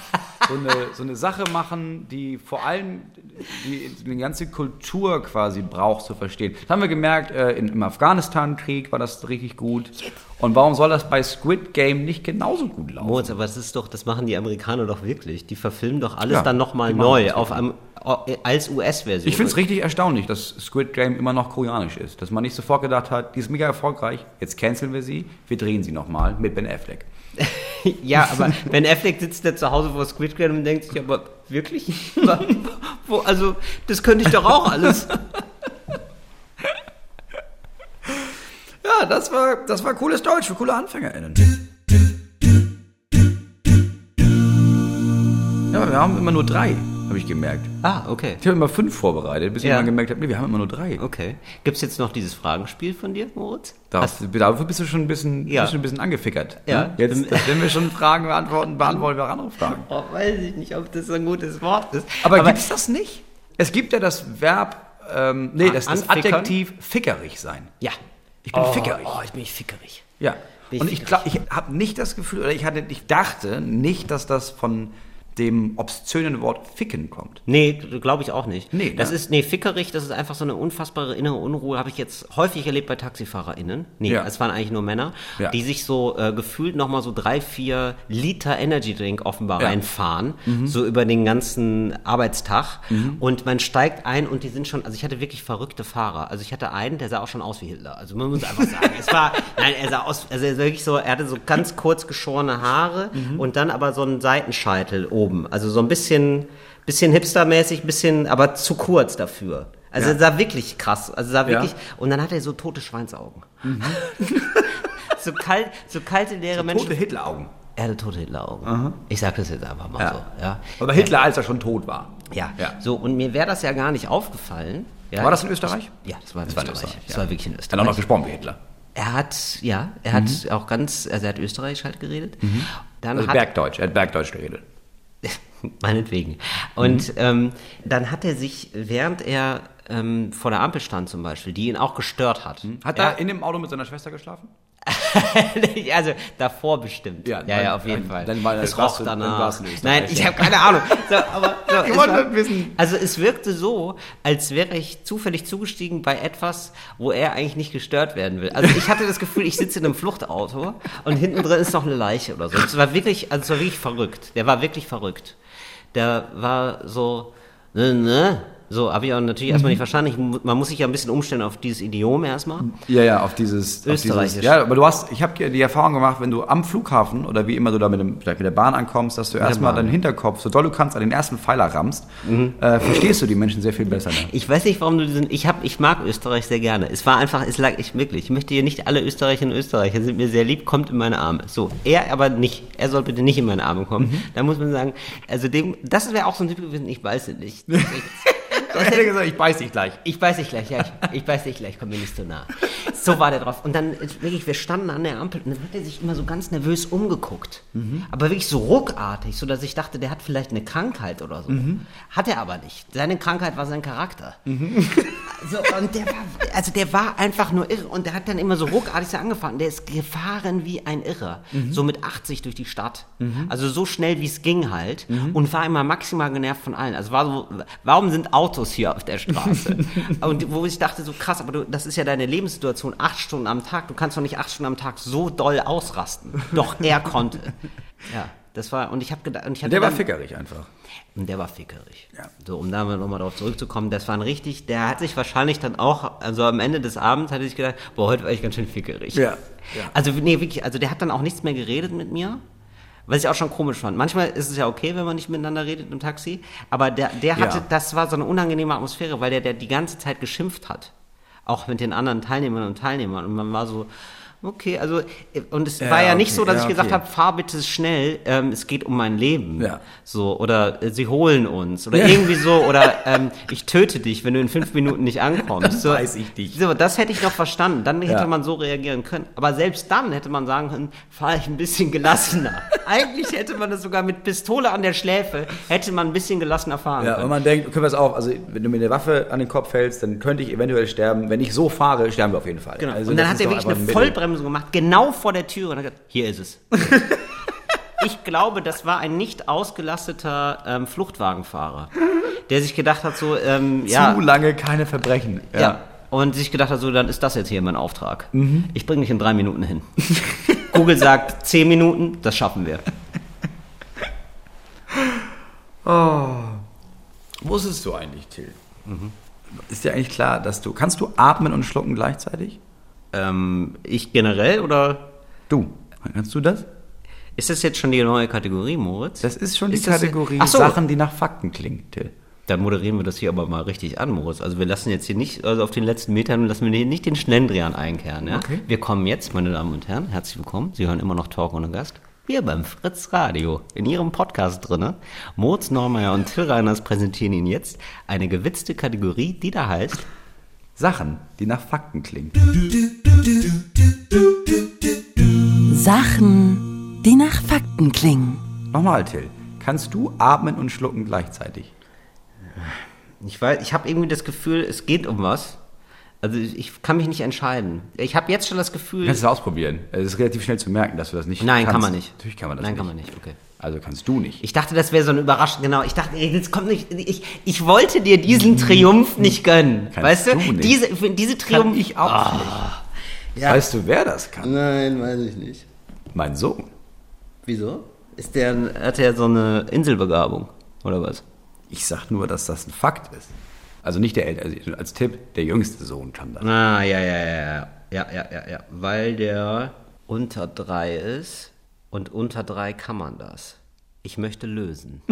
so eine, so eine Sache machen, die vor allem die, die ganze Kultur quasi braucht zu verstehen. Das haben wir gemerkt, äh, in, im Afghanistan-Krieg war das richtig gut. Und warum soll das bei Squid Game nicht genauso gut laufen? Moritz, aber das ist doch, das machen die Amerikaner doch wirklich. Die verfilmen doch alles Ja, dann nochmal neu auf einem, als US-Version. Ich finde es richtig erstaunlich, dass Squid Game immer noch koreanisch ist. Dass man nicht sofort gedacht hat, die ist mega erfolgreich, jetzt canceln wir sie, wir drehen sie nochmal mit Ben Affleck. Ja, aber Ben Affleck sitzt da zu Hause vor Squid Game und denkt sich, aber wirklich? Wo, also, das könnte ich doch auch alles. Ja, das war, das war cooles Deutsch für coole AnfängerInnen. Ja, aber wir haben immer nur drei, habe ich gemerkt. Ah, okay. Ich habe immer fünf vorbereitet, bis ich Ja. mal gemerkt habe, nee, wir haben immer nur drei. Okay. Gibt es jetzt noch dieses Fragenspiel von dir, Moritz? Darauf, dafür bist du schon ein bisschen, Ja. bist ein bisschen angefickert. Ja. Ne? Jetzt, wenn wir schon Fragen beantworten, beantworten wir auch andere Fragen. Oh, weiß ich nicht, ob das so ein gutes Wort ist. Aber, gibt es das nicht? Es gibt ja das Verb, ähm, nee, das, das? Adjektiv fickerig sein. Ja. Ich bin oh, fickerig. Oh, ich bin fickerig. Ja. Bin Und ich ich glaube, ich habe nicht das Gefühl, oder ich hatte, ich dachte nicht, dass das von dem obszönen Wort ficken kommt. Nee, glaube ich auch nicht. Nee, das ne? ist, nee, fickerig, das ist einfach so eine unfassbare innere Unruhe, habe ich jetzt häufig erlebt bei TaxifahrerInnen. Nee, Ja. es waren eigentlich nur Männer, Ja. die sich so äh, gefühlt nochmal so drei, vier Liter Energy Drink offenbar Ja. Mhm. reinfahren, so über den ganzen Arbeitstag. Und man steigt ein und die sind schon, also ich hatte wirklich verrückte Fahrer. Also ich hatte einen, der sah auch schon aus wie Hitler. Also man muss einfach sagen, es war, nein, er sah aus, also er sah wirklich so, er hatte so ganz kurz geschorene Haare Mhm. und dann aber so einen Seitenscheitel oben. Also so ein bisschen, bisschen hipstermäßig, bisschen, aber zu kurz dafür. Also Ja. er sah wirklich krass. Also sah Ja. wirklich, und dann hat er so tote Schweinsaugen. so kalt, so kalte, leere Menschen. Tote Hitleraugen. Er hatte tote Hitleraugen. Ich sag das jetzt einfach mal Ja. so. Ja. Aber Hitler, als er schon tot war. Ja. Ja. So, und mir wäre das ja gar nicht aufgefallen. Ja, War das in ich- Österreich? Ja, das war in Das war in Österreich. Österreich, Das ja. war wirklich in Hat auch Österreich. noch gesprochen wie Hitler. Er hat, ja, er hat auch ganz, also er hat Österreichisch halt geredet. Dann Also hat, Bergdeutsch, er hat Bergdeutsch geredet. Meinetwegen. Und ähm, dann hat er sich, während er ähm, vor der Ampel stand zum Beispiel, die ihn auch gestört hat. Hat ja, er in dem Auto mit seiner Schwester geschlafen? also davor bestimmt. Ja, ja, ja auf jeden Fall. dann war- es warst roch danach. Nein, ich habe keine Ahnung. So, aber, so, es wollte war- wissen. Also es wirkte so, als wäre ich zufällig zugestiegen bei etwas, wo er eigentlich nicht gestört werden will. Also ich hatte das Gefühl, ich sitze in einem Fluchtauto und hinten drin ist noch eine Leiche oder so. Es war wirklich, also es war wirklich verrückt. Der war wirklich verrückt. Der war so, ne, ne. So, habe ich auch natürlich erstmal nicht verstanden. Ich, man muss sich ja ein bisschen umstellen auf dieses Idiom erstmal. Ja, ja, auf dieses. Auf Österreichisch. dieses ja, aber du hast, ich habe die Erfahrung gemacht, wenn du am Flughafen oder wie immer du da mit, dem, vielleicht mit der Bahn ankommst, dass du erstmal deinen Hinterkopf, so doll du kannst, an den ersten Pfeiler rammst, äh, verstehst du die Menschen sehr viel besser. Ne? Ich weiß nicht, warum du diesen. Ich hab, ich mag Österreich sehr gerne. Es war einfach, es lag ich wirklich. Ich möchte hier nicht alle Österreicherinnen und Österreicher sind mir sehr lieb, kommt in meine Arme. So, er aber nicht. Er soll bitte nicht in meine Arme kommen. Da muss man sagen, also dem, das wäre auch so ein Typ gewesen. Ich weiß es nicht. Ich hätte gesagt, ich beiß dich gleich. Ich weiß dich gleich, ja, ich, ich weiß dich gleich, komm mir nicht so nah. So war der drauf. Und dann, äh, wirklich, wir standen an der Ampel und dann hat er sich immer so ganz nervös umgeguckt. Aber wirklich so ruckartig, so dass ich dachte, der hat vielleicht eine Krankheit oder so. Hat er aber nicht. Seine Krankheit war sein Charakter. So, und der war, also der war einfach nur irre. Und der hat dann immer so ruckartig so angefangen. Der ist gefahren wie ein Irrer. So mit 80 durch die Stadt. Also so schnell wie es ging halt. Und war immer maximal genervt von allen. Also war so, warum sind Autos hier auf der Straße? und wo ich dachte, so krass, aber du, das ist ja deine Lebenssituation, acht Stunden am Tag. Du kannst doch nicht acht Stunden am Tag so doll ausrasten. Doch er konnte. Ja. Das war, und ich habe gedacht, und ich hatte Der war dann- fickerig einfach. und der war fickerig. Ja. So, um da nochmal drauf zurückzukommen, das war ein richtig, der hat sich wahrscheinlich dann auch, also am Ende des Abends hat er sich gedacht, boah, heute war ich ganz schön fickerig. Ja, ja. Also, nee, wirklich, also der hat dann auch nichts mehr geredet mit mir. Was ich auch schon komisch fand. Manchmal ist es ja okay, wenn man nicht miteinander redet im Taxi, aber der, der hatte, Ja. das war so eine unangenehme Atmosphäre, weil der, der die ganze Zeit geschimpft hat. Auch mit den anderen Teilnehmern und Teilnehmern. Und man war so, okay, also, äh, und es Ja, war ja nicht okay, so, dass ja, ich gesagt okay. habe, fahr bitte schnell, ähm, es geht um mein Leben. Ja. So, oder äh, sie holen uns, oder irgendwie so, oder ähm, ich töte dich, wenn du in fünf Minuten nicht ankommst. So, weiß ich dich. So, das hätte ich noch verstanden. Dann hätte Ja. man so reagieren können. Aber selbst dann hätte man sagen können, fahr ich ein bisschen gelassener. Eigentlich hätte man das sogar mit Pistole an der Schläfe, hätte man ein bisschen gelassener fahren Ja, können. und man denkt, okay, pass auf, also wenn du mir eine Waffe an den Kopf hältst, dann könnte ich eventuell sterben. Wenn ich so fahre, sterben wir auf jeden Fall. Genau. Also und dann hat er wirklich eine ein Vollbremsung gemacht, genau vor der Tür. Und hat gesagt, hier ist es. ich glaube, das war ein nicht ausgelasteter ähm, Fluchtwagenfahrer, der sich gedacht hat, so, ähm, ja, Zu lange keine Verbrechen. ja. Und sich gedacht hat, so, dann ist das jetzt hier mein Auftrag. Mhm. Ich bringe dich in drei Minuten hin. Google sagt zehn Minuten, das schaffen wir. Wusstest du eigentlich, Till? Ist dir eigentlich klar, dass du. Kannst du atmen und schlucken gleichzeitig? Ähm, ich generell oder Du. Kannst du das? ist das jetzt schon die neue Kategorie, Moritz? Das ist schon die Ist das- Kategorie Ach so. Sachen, die nach Fakten klingen, Till. Dann moderieren wir das hier aber mal richtig an, Moritz. Also wir lassen jetzt hier nicht, also auf den letzten Metern lassen wir hier nicht den Schlendrian einkehren. Ja? Okay. Wir kommen jetzt, meine Damen und Herren, herzlich willkommen. Sie hören immer noch Talk ohne Gast. Wir beim Fritz Radio. In Ihrem Podcast drinne. Moritz Neumeier und Till Reiners präsentieren Ihnen jetzt eine gewitzte Kategorie, die da heißt Sachen, die nach Fakten klingen. Sachen, die nach Fakten klingen. Nochmal, Till. Kannst du atmen und schlucken gleichzeitig? Ich weiß, ich habe irgendwie das Gefühl, es geht um was. Also ich, kann mich nicht entscheiden. Ich habe jetzt schon das Gefühl. Kannst du das ausprobieren? Es ist relativ schnell zu merken, dass du das nicht Nein, kannst. kann man nicht. Natürlich kann man das Nein, nicht. kann man nicht. Okay. Also kannst du nicht. Ich dachte, das wäre so eine Überraschung. Genau, ich dachte, jetzt kommt nicht. Ich, ich wollte dir diesen Triumph nicht gönnen. Kannst weißt du? du nicht. Diese, für diese Triumph. Kann ich auch nicht. Ja. Weißt du, wer das kann? Nein, weiß ich nicht. Mein Sohn. Wieso? Ist der, hat er so eine Inselbegabung? Oder was? Ich sag nur, dass das ein Fakt ist. Also nicht der Ältere, also als Tipp, der jüngste Sohn kann das. Ah, ja, ja, ja, ja. Ja, ja, ja, ja. Weil der unter drei ist und unter drei kann man das. Ich möchte lösen.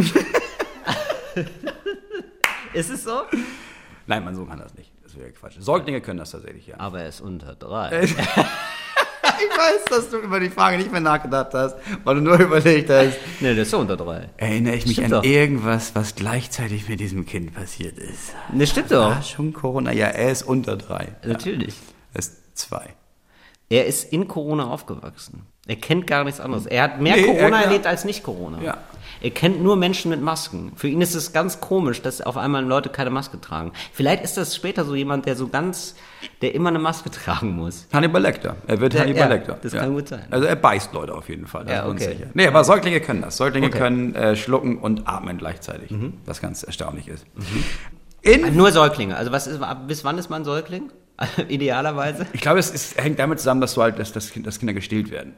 ist es so? Nein, mein Sohn kann das nicht. Das wäre Quatsch. Säuglinge können das tatsächlich, ja. Aber er ist unter drei. Ich weiß, dass du über die Frage nicht mehr nachgedacht hast, weil du nur überlegt hast. Ne, der ist so unter drei. Erinnere ich mich Stimmt an doch. irgendwas, was gleichzeitig mit diesem Kind passiert ist? Ne, stimmt doch. Ah, schon Corona? Ja, er ist unter drei. Natürlich. Er ist zwei. Er ist in Corona aufgewachsen. Er kennt gar nichts anderes. Er hat mehr Nee, Corona er- erlebt als nicht Corona. Ja. Er kennt nur Menschen mit Masken. Für ihn ist es ganz komisch, dass auf einmal Leute keine Maske tragen. Vielleicht ist das später so jemand, der so ganz, der immer eine Maske tragen muss. Hannibal Lecter. Er wird Ja, Hannibal ja, Lecter. das kann gut sein. Also er beißt Leute auf jeden Fall. da Ja, okay. sicher. Nee, aber Säuglinge können das. Säuglinge Okay. können äh, schlucken und atmen gleichzeitig. Mhm. Was ganz erstaunlich ist. In, Nur Säuglinge. Also was ist, bis wann ist man Säugling? Idealerweise. ich glaube, es ist, hängt damit zusammen, dass du halt, dass, dass, dass Kinder gestillt werden.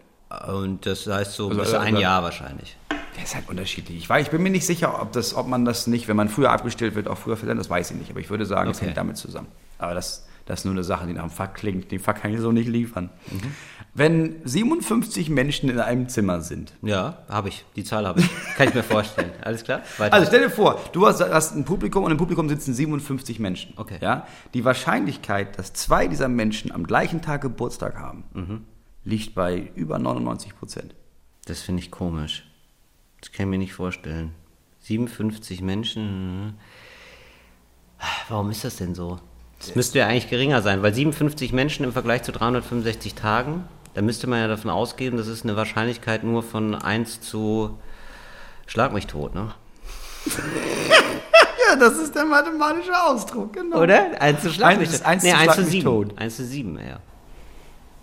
Und das heißt so Also, bis äh, ein Jahr wahrscheinlich. Der ist halt unterschiedlich. Ich, weiß, ich bin mir nicht sicher, ob, das, ob man das nicht, wenn man früher abgestillt wird, auch früher versendet. Das weiß ich nicht. Aber ich würde sagen, es Okay. hängt damit zusammen. Aber das, das ist nur eine Sache, die nach dem Fakt klingt. Den Fakt kann ich so nicht liefern. Mhm. Wenn 57 Menschen in einem Zimmer sind. Ja, habe ich. Die Zahl habe ich. Kann ich mir vorstellen. Alles klar? Weiter. Also stell dir vor, du hast, hast ein Publikum und im Publikum sitzen 57 Menschen. Okay. Ja? Die Wahrscheinlichkeit, dass zwei dieser Menschen am gleichen Tag Geburtstag haben, Mhm. Liegt bei über 99 Prozent. Das finde ich komisch. Das kann ich mir nicht vorstellen. 57 Menschen. Warum ist das denn so? Das müsste ja eigentlich geringer sein, weil 57 Menschen im Vergleich zu 365 Tagen, da müsste man ja davon ausgehen, das ist eine Wahrscheinlichkeit nur von 1 zu Schlag mich tot, ne? Ja, das ist der mathematische Ausdruck, genau. Oder? 1 zu Schlag Eins mich tot. eins nee, zu 1 Schlag zu mich 7. tot. 1 zu 7, ja.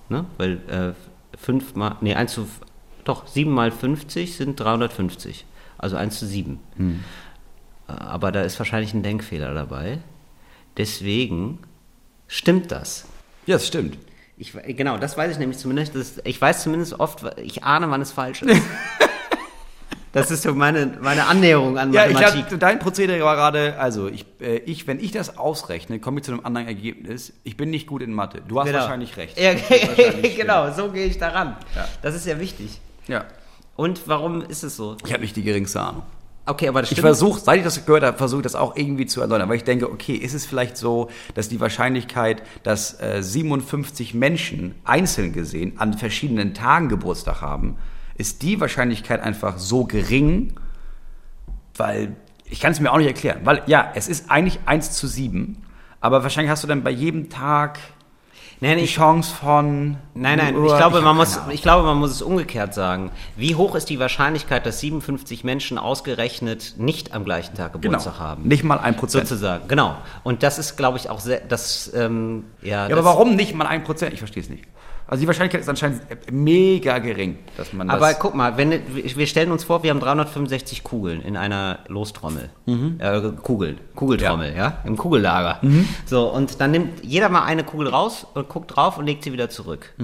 Ne? Weil äh, 5 mal, nee, 1 zu, doch, 7 mal 50 sind 350. Also 1 zu 7. Hm. Äh, Aber da ist wahrscheinlich ein Denkfehler dabei. Deswegen stimmt das. Ja, das stimmt. Ich, we- genau, das weiß ich nämlich zumindest. Das, ich weiß zumindest oft, ich ahne, wann es falsch ist. das ist so meine, meine Annäherung an Ja, ich Mathematik. hab, dein Prozedere war gerade, also ich, äh, ich, wenn ich das ausrechne, komme ich zu einem anderen Ergebnis. Ich bin nicht gut in Mathe. Du hast Genau. wahrscheinlich recht. Ja, wahrscheinlich genau, so gehe ich daran. Ja. Das ist ja wichtig. Ja. Und warum ist es so? Ich habe nicht die geringste Ahnung. Okay, aber das Ich stimmt. versuche, seit ich das gehört habe, versuche ich das auch irgendwie zu erläutern. Weil ich denke, okay, ist es vielleicht so, dass die Wahrscheinlichkeit, dass äh, 57 Menschen einzeln gesehen an verschiedenen Tagen Geburtstag haben, ist die Wahrscheinlichkeit einfach so gering, weil ich kann es mir auch nicht erklären. Weil ja, es ist eigentlich 1 zu 7, aber wahrscheinlich hast du dann bei jedem Tag Nein, die ich, Chance von. nein, nein, ich glaube, hab man muss, Ahnung. ich glaube, man muss es umgekehrt sagen. Wie hoch ist die Wahrscheinlichkeit, dass 57 Menschen ausgerechnet nicht am gleichen Tag Geburtstag genau. haben? Nicht mal ein Prozent. Sozusagen, genau. Und das ist, glaube ich, auch sehr, das, ähm, ja, Ja, das, aber warum nicht mal ein Prozent? Ich verstehe es nicht. Also die Wahrscheinlichkeit ist anscheinend mega gering, dass man das. Aber guck mal, wenn, wir stellen uns vor, wir haben 365 Kugeln in einer Lostrommel. Äh, Kugeln, Kugeltrommel, ja. Im Kugellager. So, und dann nimmt jeder mal eine Kugel raus und guckt drauf und legt sie wieder zurück.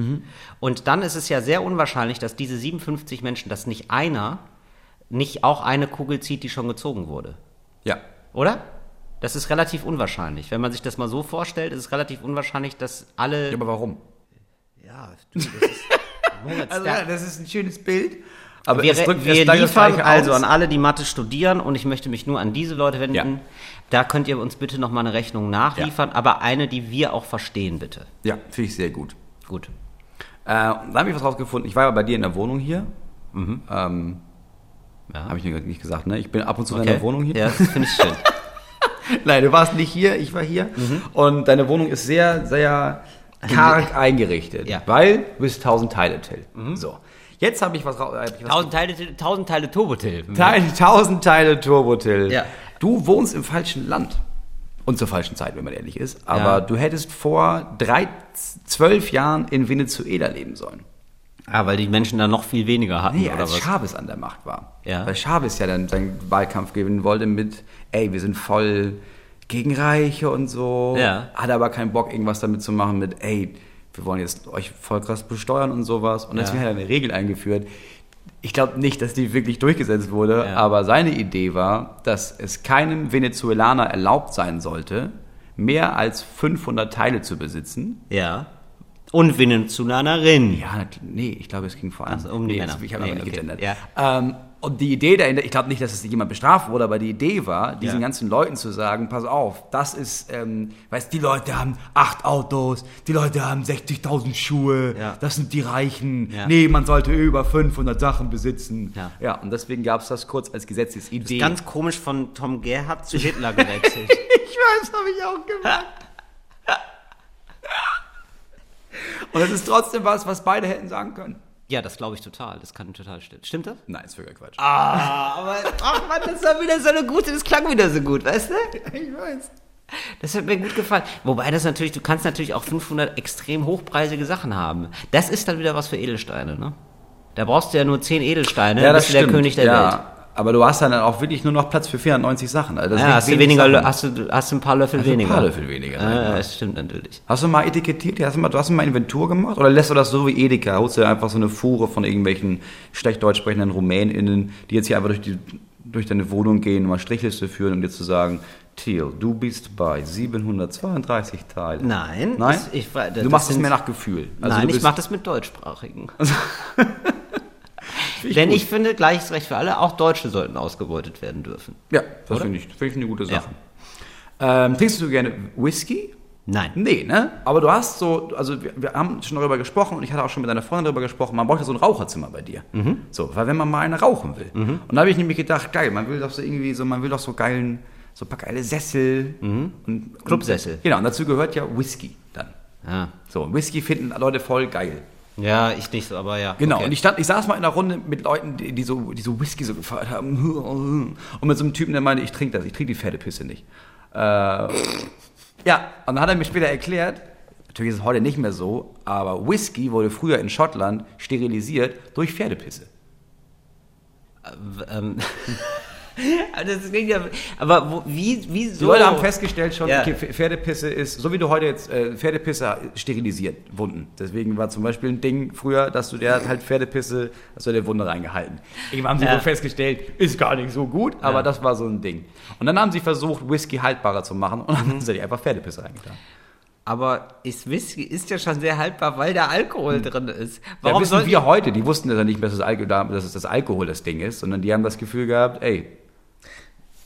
Und dann ist es ja sehr unwahrscheinlich, dass diese 57 Menschen, dass nicht einer nicht auch eine Kugel zieht, die schon gezogen wurde. ja. Oder? Das ist relativ unwahrscheinlich. Wenn man sich das mal so vorstellt, ist es relativ unwahrscheinlich, dass alle. Ja, aber warum? Ja, du, das ist. Also, ja, das ist ein schönes Bild. Aber wir es drückt wir liefern also an alle, die Mathe studieren, und ich möchte mich nur an diese Leute wenden. Ja. Da könnt ihr uns bitte nochmal eine Rechnung nachliefern, aber eine, die wir auch verstehen, bitte. Ja, finde ich sehr gut. Gut. Äh, da habe ich was rausgefunden. Ich war ja bei dir in der Wohnung hier. Ähm, Ja. habe ich nicht gesagt, ne? Ich bin ab und zu in Okay. deiner Wohnung hier. Ja, das finde ich schön. Nein, du warst nicht hier, ich war hier. Mhm. Und deine Wohnung ist sehr, sehr karg eingerichtet. Ja. Mhm. Weil du bist 1000 Teile, Till. So. Jetzt habe ich was raus. Hab ich was tausend Teile, tausend Teile Turbotil. Teil, 1000 Teile Turbo, Till. Ja. Du wohnst im falschen Land. Und zur falschen Zeit, wenn man ehrlich ist. Aber Ja. du hättest vor drei, zwölf Jahren in Venezuela leben sollen. Ah, weil die Menschen da noch viel weniger hatten, Nee, oder als was? Chavez an der Macht war. Ja. Weil Chavez ja dann seinen Wahlkampf gewinnen wollte mit, ey, wir sind voll gegen Reiche und so. Ja. Hatte aber keinen Bock, irgendwas damit zu machen mit, ey, wir wollen jetzt euch voll krass besteuern und sowas. Und deswegen Ja. hat er eine Regel eingeführt. Ich glaube nicht, dass die wirklich durchgesetzt wurde, Ja. aber seine Idee war, dass es keinem Venezuelaner erlaubt sein sollte, mehr als 500 Teile zu besitzen. Ja. Und Venezolanerin. Ja, nee, ich glaube, es ging vor allem Ach so, um die nee, Männer. Ich habe Nee, aber nicht okay. gegendert. Ja. Ähm, und die Idee dahinter, ich glaube nicht, dass es jemand bestraft wurde, aber die Idee war, diesen Ja. ganzen Leuten zu sagen, pass auf, das ist, ähm, weißt die Leute haben acht Autos, die Leute haben 60.000 Schuhe, Ja. das sind die Reichen. Ja. Nee, man sollte über 500 Sachen besitzen. Ja. ja und deswegen gab es das kurz als Gesetzesidee. Ganz komisch von Tom Gerhardt zu Hitler gewechselt. ich weiß, habe ich auch gemacht. und es ist trotzdem was, was beide hätten sagen können. Ja, das glaube ich total. Das kann total stimmen. Stimmt das? Nein, ist völliger Quatsch. Ah, aber ach Mann, das war wieder so eine gute, das klang wieder so gut, weißt du? Ich weiß. Das hat mir gut gefallen. Wobei das natürlich, du kannst natürlich auch 500 extrem hochpreisige Sachen haben. Das ist dann wieder was für Edelsteine, ne? Da brauchst du ja nur 10 Edelsteine, Ja, dann das bist du der. König der ja, Welt. Aber du hast dann auch wirklich nur noch Platz für 490 Sachen. Also Ja, hast du, wenig weniger, Sachen. hast, du, hast du ein paar Löffel Hast du ein weniger. paar Löffel weniger, Ja, das stimmt natürlich. Hast du mal etikettiert? Hast du mal, du hast mal Inventur gemacht? Oder lässt du das so wie Edeka? Holst du einfach so eine Fuhre von irgendwelchen schlecht deutsch sprechenden RumänInnen, die jetzt hier einfach durch, die, durch deine Wohnung gehen, mal Strichliste führen, um dir zu sagen, Thiel, du bist bei 732 Teilen. Nein, Nein? das- ich, das du machst es mehr nach Gefühl. Also Nein, ich mache das mit Deutschsprachigen. Finde Denn gut. ich finde, gleiches Recht für alle, auch Deutsche sollten ausgebeutet werden dürfen. Ja, das finde ich, finde ich eine gute Ja. Sache. Ähm, trinkst du gerne Whisky? Nein. Nee, ne? Aber du hast so, also wir, wir haben schon darüber gesprochen und ich hatte auch schon mit deiner Freundin darüber gesprochen, man braucht ja so ein Raucherzimmer bei dir. Mhm. So, weil wenn man mal eine rauchen will. Und da habe ich nämlich gedacht, geil, man will doch so irgendwie so, man will doch so geilen, so ein paar geile Sessel und Mhm. Clubsessel. Und, genau, und dazu gehört ja Whisky dann. Ja, So, Whisky finden Leute voll geil. Ja ich nicht so, aber ja. Genau, okay. und ich, stand, ich saß mal in einer Runde mit Leuten, die, die, so, die so Whisky so gefeiert haben. Und mit so einem Typen, der meinte, ich trinke das, ich trinke die Pferdepisse nicht. Äh, ja, und dann hat er mir später erklärt, natürlich ist es heute nicht mehr so, aber Whisky wurde früher in Schottland sterilisiert durch Pferdepisse. ähm, das klingt ja, aber wo, wie, wie Die? Leute haben festgestellt schon, Ja. okay, Pferdepisse ist, so wie du heute jetzt äh, Pferdepisse sterilisiert, Wunden. Deswegen war zum Beispiel ein Ding früher, dass du der halt Pferdepisse, hast du der Wunde reingehalten. Irgendwann haben sie Ja. so festgestellt, ist gar nicht so gut, aber Ja. das war so ein Ding. Und dann haben sie versucht, Whisky haltbarer zu machen und dann haben sie einfach Pferdepisse reingetan. Aber ist Whisky ist ja schon sehr haltbar, weil da Alkohol drin ist. Warum Warum wissen wir heute, die wussten ja nicht mehr, dass, das Alkohol, dass es das Alkohol das Ding ist, sondern die haben das Gefühl gehabt, ey,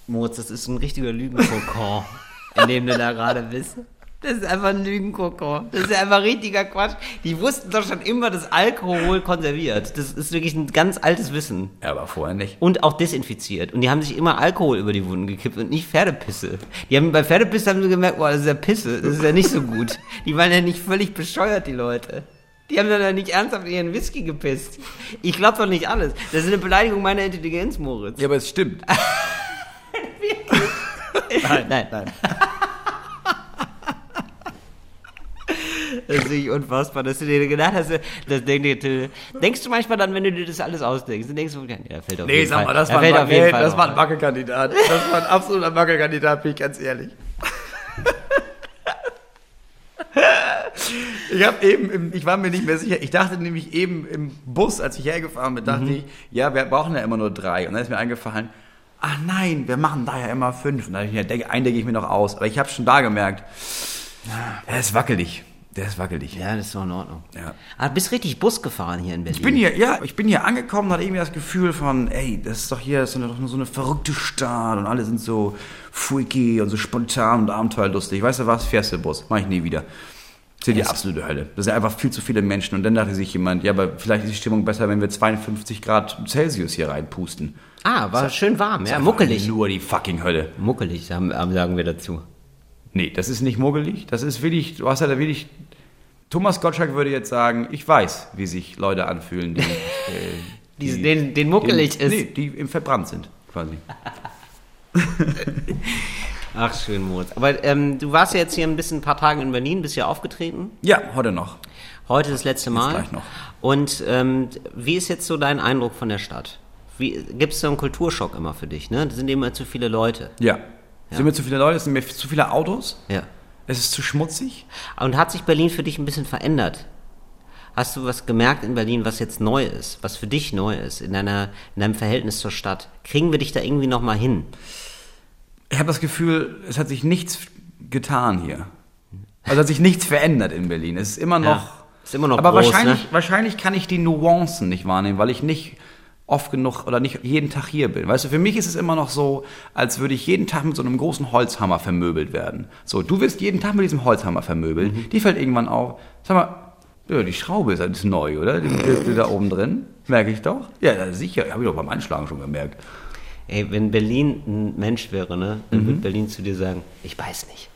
Moritz, das ist ein richtiger Lügenkokon, in dem du da gerade bist. Das ist einfach ein Lügenkokon. Das ist einfach richtiger Quatsch. Die wussten doch schon immer, dass Alkohol konserviert. Das ist wirklich ein ganz altes Wissen. ja, aber vorher nicht. Und auch desinfiziert. Und die haben sich immer Alkohol über die Wunden gekippt und nicht Pferdepisse. Die haben bei Pferdepisse haben sie gemerkt, boah, das ist ja Pisse, das ist ja nicht so gut. Die waren ja nicht völlig bescheuert, die Leute. Die haben dann ja nicht ernsthaft in ihren Whisky gepisst. Ich glaube doch nicht alles. Das ist eine Beleidigung meiner Intelligenz, Moritz. Ja, aber es stimmt. Nein, nein, nein. Das ist nicht unfassbar, dass du dir gedacht hast, das denk, denkst du manchmal dann, wenn du dir das alles ausdenkst, dann denkst du, ja, der fällt auf Nee, jeden sag Fall. mal, das war, fällt ein, auf jeden nee, Fall das war ein Wackelkandidat. Das war ein absoluter Wackelkandidat, bin ich ganz ehrlich. Ich habe eben, im, ich war mir nicht mehr sicher, ich dachte nämlich eben im Bus, als ich hergefahren bin, dachte ich, ja, wir brauchen ja immer nur drei. Und dann ist mir eingefallen, ach nein, wir machen da ja immer fünf. Und dann habe ich mir, denk- einen denke ich mir noch aus. Aber ich habe schon da gemerkt, der ist wackelig. Der ist wackelig. Ja, das ist doch in Ordnung. Ja. Ah, du bist richtig Bus gefahren hier in Berlin. Ich bin hier, ja, ich bin hier angekommen und hatte irgendwie das Gefühl von, ey, das ist doch hier so eine, so eine verrückte Stadt und alle sind so freaky und so spontan und abenteuerlustig. Weißt du was? Fährst du Bus. Mach ich nie wieder. Das ist die absolute Hölle. Das sind einfach viel zu viele Menschen. Und dann dachte sich jemand, ja, aber vielleicht ist die Stimmung besser, wenn wir 52 Grad Celsius hier reinpusten. Ah, war schön warm, ja, muckelig. Nur die fucking Hölle. Muckelig, sagen, wir dazu. Nee, das ist nicht muggelig. Das ist wirklich, du hast ja da wirklich. Thomas Gottschalk würde jetzt sagen, ich weiß, wie sich Leute anfühlen, die, äh, Die, den, den muckelig die, ist. Nee, die im verbrannt sind, quasi. Ach, schön, Moritz. Aber ähm, du warst ja jetzt hier ein bisschen ein paar Tage in Berlin, bist hier aufgetreten. Ja, heute noch. Heute das letzte Mal. gleich noch. Und ähm, wie ist jetzt so dein Eindruck von der Stadt? Gibt es so einen Kulturschock immer für dich? Ne? Das sind immer zu viele Leute. Ja. Es sind mir zu viele Leute, es sind mir zu viele Autos, Ja. es ist zu schmutzig. Und hat sich Berlin für dich ein bisschen verändert? Hast du was gemerkt in Berlin, was jetzt neu ist, was für dich neu ist, in, deiner, in deinem Verhältnis zur Stadt? Kriegen wir dich da irgendwie nochmal hin? Ich habe das Gefühl, es hat sich nichts getan hier. Also hat sich nichts verändert in Berlin. Es ist immer noch. Ja, ist immer noch aber groß, wahrscheinlich, ne? wahrscheinlich kann ich die Nuancen nicht wahrnehmen, weil ich nicht oft genug oder nicht jeden Tag hier bin. Weißt du, für mich ist es immer noch so, als würde ich jeden Tag mit so einem großen Holzhammer vermöbelt werden. So, du wirst jeden Tag mit diesem Holzhammer vermöbelt. Mhm. Die fällt irgendwann auf. Sag mal, ja, die Schraube ist halt neu, oder? Die, die, die da oben drin. Merke ich doch. Ja, sicher. Habe ich doch beim Einschlagen schon gemerkt. Ey, wenn Berlin ein Mensch wäre, ne, dann Mhm. würde Berlin zu dir sagen, ich weiß nicht.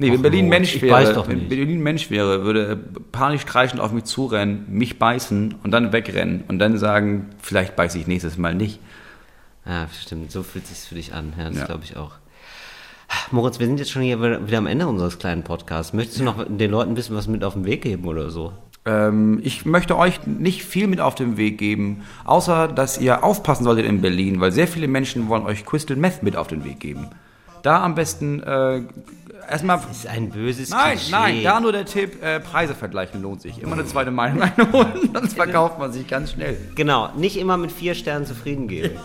Nee, wenn Ach, Berlin Moritz, Mensch wäre, wenn. Berlin Mensch wäre, würde panisch kreischend auf mich zurennen, mich beißen und dann wegrennen und dann sagen, vielleicht beiße ich nächstes Mal nicht. Ja, stimmt, so fühlt sich für dich an. Ja, das Ja. glaube ich auch. Moritz, wir sind jetzt schon hier wieder am Ende unseres kleinen Podcasts. Möchtest du noch den Leuten ein bisschen was mit auf den Weg geben oder so? Ähm, ich möchte euch nicht viel mit auf den Weg geben, außer dass ihr aufpassen solltet in Berlin, weil sehr viele Menschen wollen euch Crystal Meth mit auf den Weg geben. Da am besten äh, erstmal. Das ist ein böses Nein, Klischee. nein, da nur der Tipp, äh, Preise vergleichen lohnt sich. Immer eine zweite Meinung einholen, sonst verkauft man sich ganz schnell. Genau, nicht immer mit vier Sternen zufrieden geben.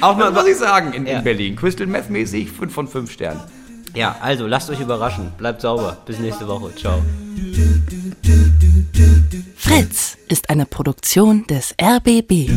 Auch mal, muss ich sagen, in, Ja. in Berlin. Crystal Meth mäßig 5 von 5 Sternen. Ja, also lasst euch überraschen. Bleibt sauber. Bis nächste Woche. Ciao. Fritz ist eine Produktion des RBB.